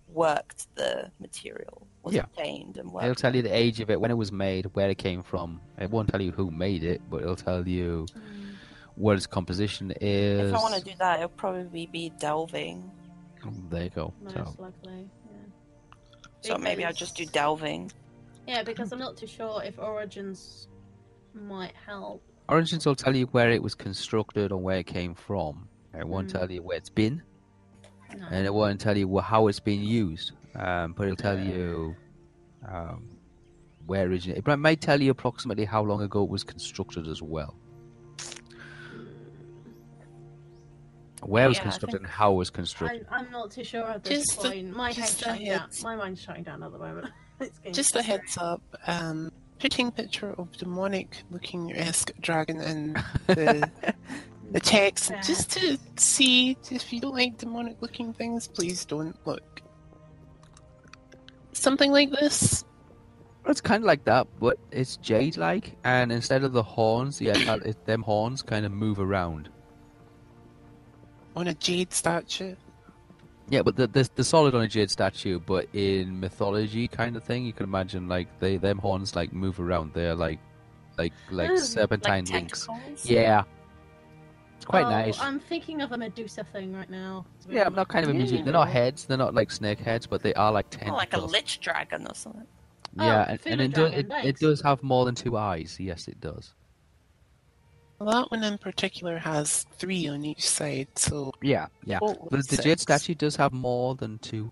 worked the material was Yeah. obtained and It'll tell you the age of it, when it was made, where it came from. It won't tell you who made it, but it'll tell you what its composition is. If I want to do that, it'll probably be delving. There you go. Most So, likely, yeah. So maybe I'll just do delving. Yeah, because I'm not too sure if origins might help. Origins will tell you where it was constructed or where it came from. It won't Mm. tell you where it's been, No. and it won't tell you how it's been used. Um, but it'll tell you um, where it originated. But it might tell you approximately how long ago it was constructed as well. Where it was Yeah, constructed and how it was constructed. I'm not too sure at this Just a- point. My head's just a shutting down. My mind's shutting down at the moment. It's Just a heads up, um, putting picture of demonic looking esque dragon in the the text Yeah. just to see if you don't like demonic looking things, please don't look. Something like this. It's kind of like that, but it's jade-like, and instead of the horns, yeah, it, it, them horns kind of move around. On a jade statue. Yeah, but the, the the solid on a jade statue, but in mythology kind of thing, you can imagine like they them horns like move around. They're like like like Mm, serpentine like links. Yeah, it's quite Oh, nice. I'm thinking of a Medusa thing right now. Yeah, I'm not kind of a imagining. They're not heads. They're not like snake heads, but they are like Oh, tentacles. like a lich dragon or something. Yeah, Oh, and, and it, does, dragon, it, it does have more than two eyes. Yes, it does. Well, that one in particular has three on each side, so Yeah, yeah. total The, the jade statue does have more than two.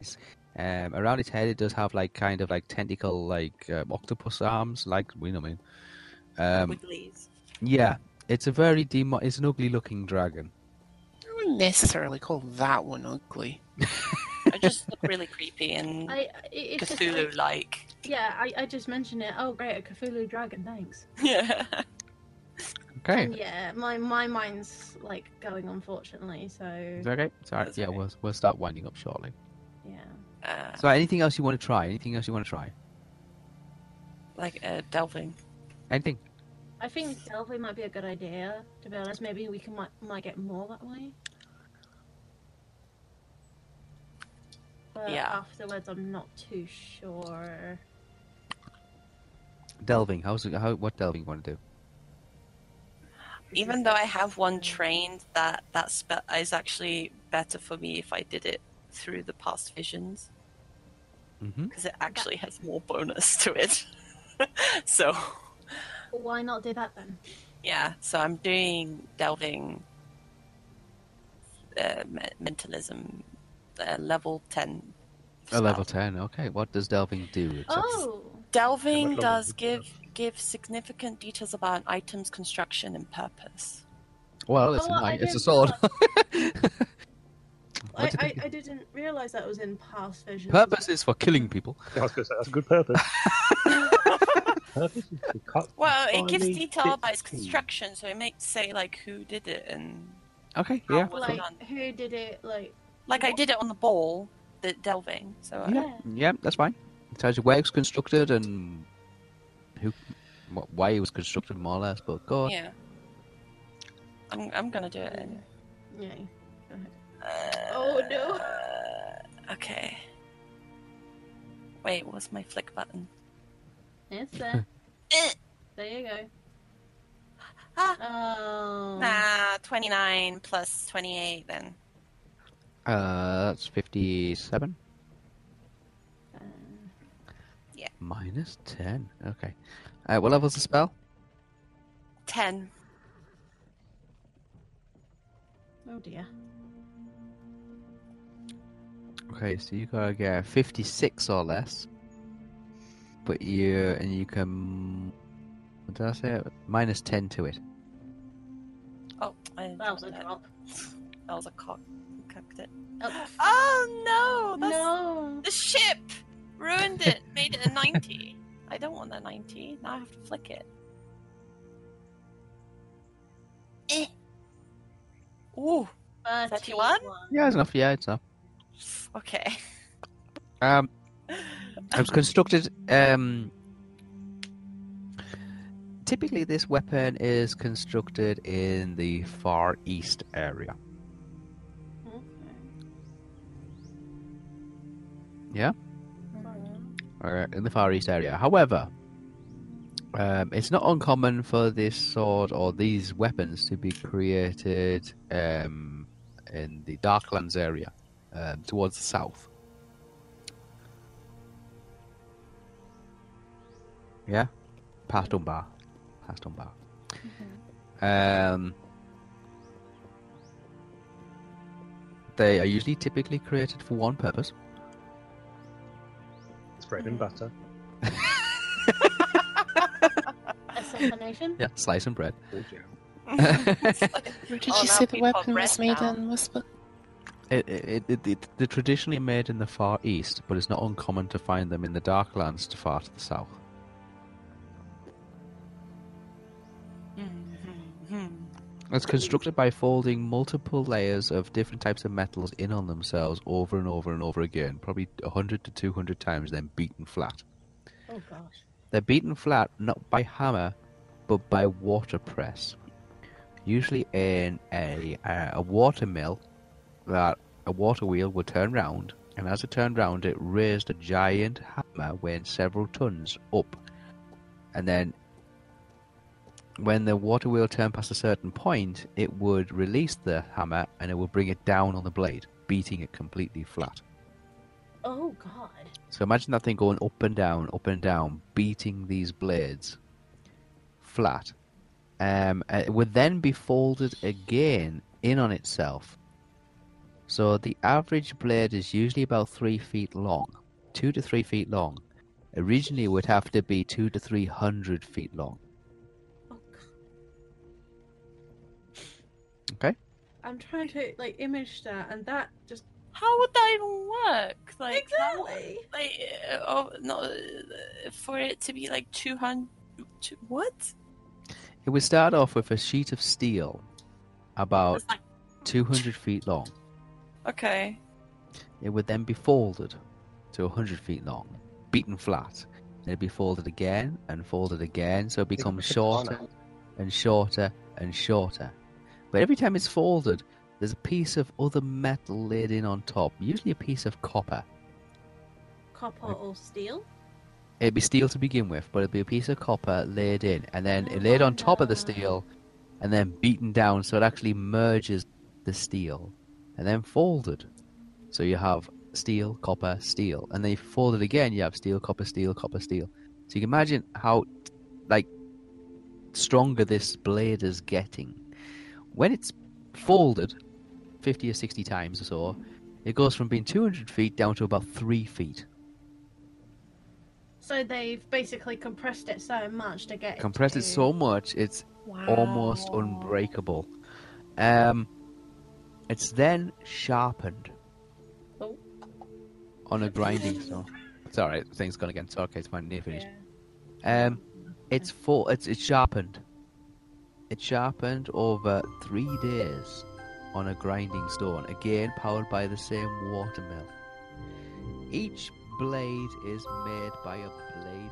eyes. Um, around its head, it does have like kind of like tentacle, like um, octopus arms, like we know. what I mean, um, Wigglies. yeah, it's a very demo- It's an ugly-looking dragon. I wouldn't necessarily call that one ugly. It just look really creepy and I, I- it's just, Cthulhu-like. yeah, I, I just mentioned it. Oh, great, a Cthulhu dragon, thanks. Yeah. Okay, And yeah, my my mind's like going, unfortunately. So is that okay? Sorry, That's yeah, okay. we'll we'll start winding up shortly. yeah. Uh, So, anything else you want to try? Anything else you want to try? like uh, delving. Anything? I think delving might be a good idea. To be honest, maybe we can might, might get more that way. But Yeah. afterwards, I'm not too sure. Delving. How's it, how? What delving you want to do? Even though I have one trained, that that spell is actually better for me if I did it through the past visions Mm-hmm. because it actually has more bonus to it. so Why not do that then? yeah, so I'm doing delving, uh, me- mentalism, uh, level ten. A level ten. Okay. What does delving do? Except- Oh, Delving Yeah, does would you give give significant details about an item's construction and purpose. Well, it's Oh, a I knife. It's a sword. I, I. I didn't realize that was in past visions. Purpose is for killing people. I was going to say that's a good purpose. purpose is to cut Well, it gives detail about its construction, so it may say like who did it and Okay. Yeah. it Like, who did it? Like, Like I did it on the ball, the delving. So uh, Yeah. Yeah. That's fine. It tells you where it was constructed and who, wh- why it was constructed, more or less. But go on. yeah. I'm I'm gonna do it. Anyway. yeah. Uh, Oh, no. Okay. Wait, what's my flick button? It's there. There you go. Ah. Oh. Nah, 29 plus 28 then. Uh, that's fifty-seven Uh, minus ten. Okay. Uh, what level's the spell? 10. oh dear. Okay, so you gotta get fifty-six or less. But you and you can. What did I say? Minus ten to it. Oh, I That was a that. drop. That was a cock. Cocked it. Oh, Oh no! That's no. the ship ruined it. Made it a 90. I don't want a 90. Now I have to flick it. Eh. Ooh. 31? Yeah, it's enough. Yeah, it's enough. Okay. Um, was constructed. Um, typically, this weapon is constructed in the Far East area. Yeah, uh, in the Far East area. However, um, it's not uncommon for this sword or these weapons to be created um, in the Darklands area, um, towards the south. Yeah, past Dunbar, past Dunbar. Um, they are usually typically created for one purpose. It's bread and butter. Assassination? Yeah, slice and bread. Oh, yeah. Did you now say the weapon was made now. in, Whisper? It, it, it, it, they're traditionally made in the Far East, but it's not uncommon to find them in the Darklands to far to the south. It's constructed by folding multiple layers of different types of metals in on themselves over and over and over again, probably 100 to 200 times, then beaten flat. Oh gosh. They're beaten flat not by hammer, but by water press. Usually in a, uh, a water mill, that a water wheel would turn round, and as it turned round, it raised a giant hammer weighing several tons up. And then, when the water wheel turned past a certain point, it would release the hammer and it would bring it down on the blade, beating it completely flat. Oh god. So imagine that thing going up and down, up and down, beating these blades flat. Um, uh, it would then be folded again in on itself. So the average blade is usually about three feet long, two to three feet long. Originally, it would have to be two to three hundred feet long. Okay. I'm trying to like image that, and that just How would that even work? Like, how- exactly. like, uh, oh no, uh, for it to be like 200. two- What? It would start off with a sheet of steel, about like, two hundred feet long. okay. It would then be folded to 100 feet long, beaten flat. Then it'd be folded again and folded again, so it becomes shorter and shorter and shorter. But every time it's folded, there's a piece of other metal laid in on top, usually a piece of copper, copper or steel? It'd be steel to begin with, but it'd be a piece of copper laid in, and then Oh, laid on top of the steel, and then beaten down so it actually merges the steel, and then folded. So you have steel, copper, steel, and then you fold it again. You have steel, copper, steel, copper, steel. So you can imagine how, like, stronger this blade is getting. When it's folded, fifty or sixty times or so, it goes from being two hundred feet down to about three feet. So they've basically compressed it so much to get compressed to... it so much it's almost unbreakable. Um, it's then sharpened Oh. on a grinding stone. It's all right. The thing's gone again. It's okay. It's fine. Near finished. Yeah. Um, it's full. It's it's sharpened. It's sharpened over three days on a grinding stone. Again, powered by the same water mill. Each blade is made by a blade